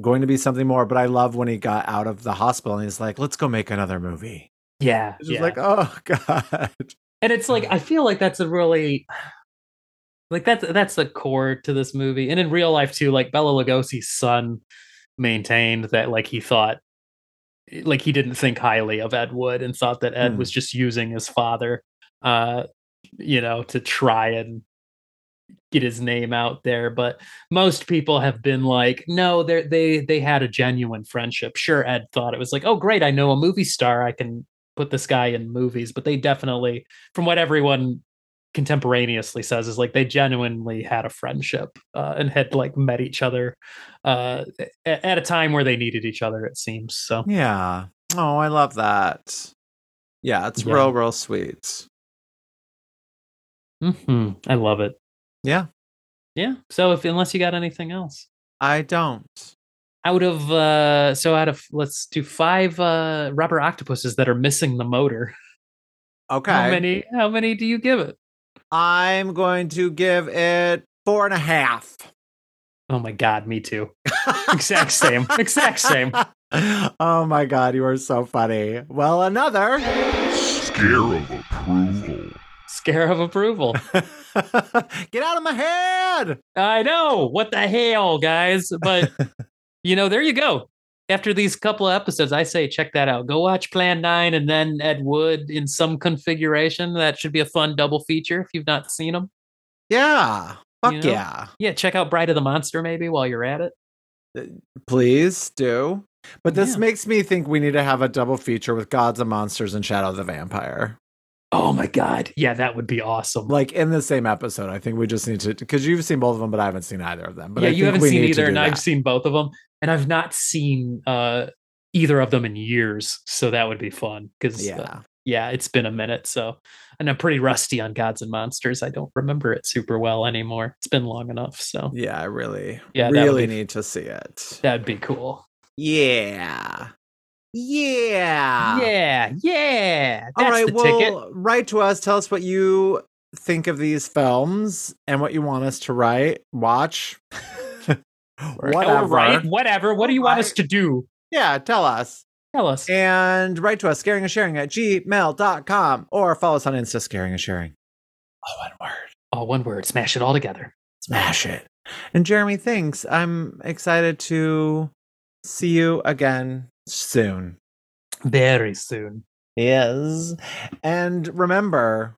going to be something more but i love when he got out of the hospital and he's like let's go make another movie Yeah. it's just yeah. like oh god and it's like I feel like that's a really like that's that's the core to this movie. And in real life too, like Bela Lugosi's son maintained that like he thought like he didn't think highly of Ed Wood and thought that Ed Hmm. was just using his father uh you know to try and get his name out there but most people have been like no they they they had a genuine friendship. Sure ed thought it was like oh great i know a movie star i can put this guy in movies but they definitely from what everyone contemporaneously says is like they genuinely had a friendship uh, and had like met each other uh at a time where they needed each other it seems so. Yeah. Oh i love that. Yeah it's Yeah. real real sweet. Mhm. i love it yeah. Yeah so if unless you got anything else. I don't. Out of uh so out of let's do five uh rubber octopuses that are missing the motor. Okay. how many how many do you give it? I'm going to give it four and a half. Oh my god me too. Exact same. Exact same. oh my god you are so funny. Well another. Scare of approval. Scare of approval Get out of my head! i know what the hell guys but you know there you go after these couple of episodes i say check that out go watch plan 9 and then ed wood in some configuration that should be a fun double feature if you've not seen them Yeah. Fuck you know? yeah. Yeah, check out Bride of the Monster maybe while you're at it. Uh, please do. But this Yeah. makes me think we need to have a double feature with Gods and Monsters and Shadow of the Vampire. Oh my god. Yeah, that would be awesome. Like in the same episode. I think we just need to because you've seen both of them, but I haven't seen either of them. But yeah, I you think haven't we seen either, do and I've seen both of them, and I've not seen uh either of them in years. So that would be fun because Yeah. yeah, it's been a minute. So, and I'm pretty rusty on Gods and Monsters. I don't remember it super well anymore. It's been long enough. So Yeah, I really, Yeah, really be- need to see it. that'd be cool. Yeah. Yeah. yeah, yeah. That's All right. well, ticket. write to us. Tell us what you think of these films and what you want us to write, watch. Whatever. Right? Whatever. What do you want us to do? Yeah, tell us. Tell us. And write to us, scaring and sharing at gmail.com or follow us on Insta, scaring and sharing. Oh, one word. Oh, one word. Smash it all together. Smash it. And Jeremy, thanks. I'm excited to see you again soon. Very soon. Yes. And remember,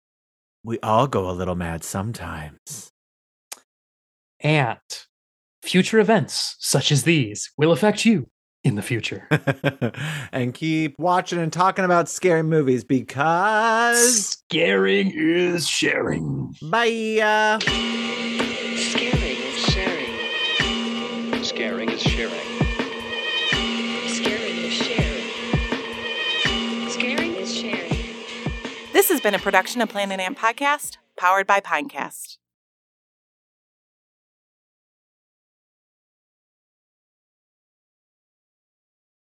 we all go a little mad sometimes. And future events such as these will affect you in the future. and keep watching and talking about scary movies because. Scaring is sharing. Bye. This has been a production of Planet Ant Podcast, powered by Pinecast.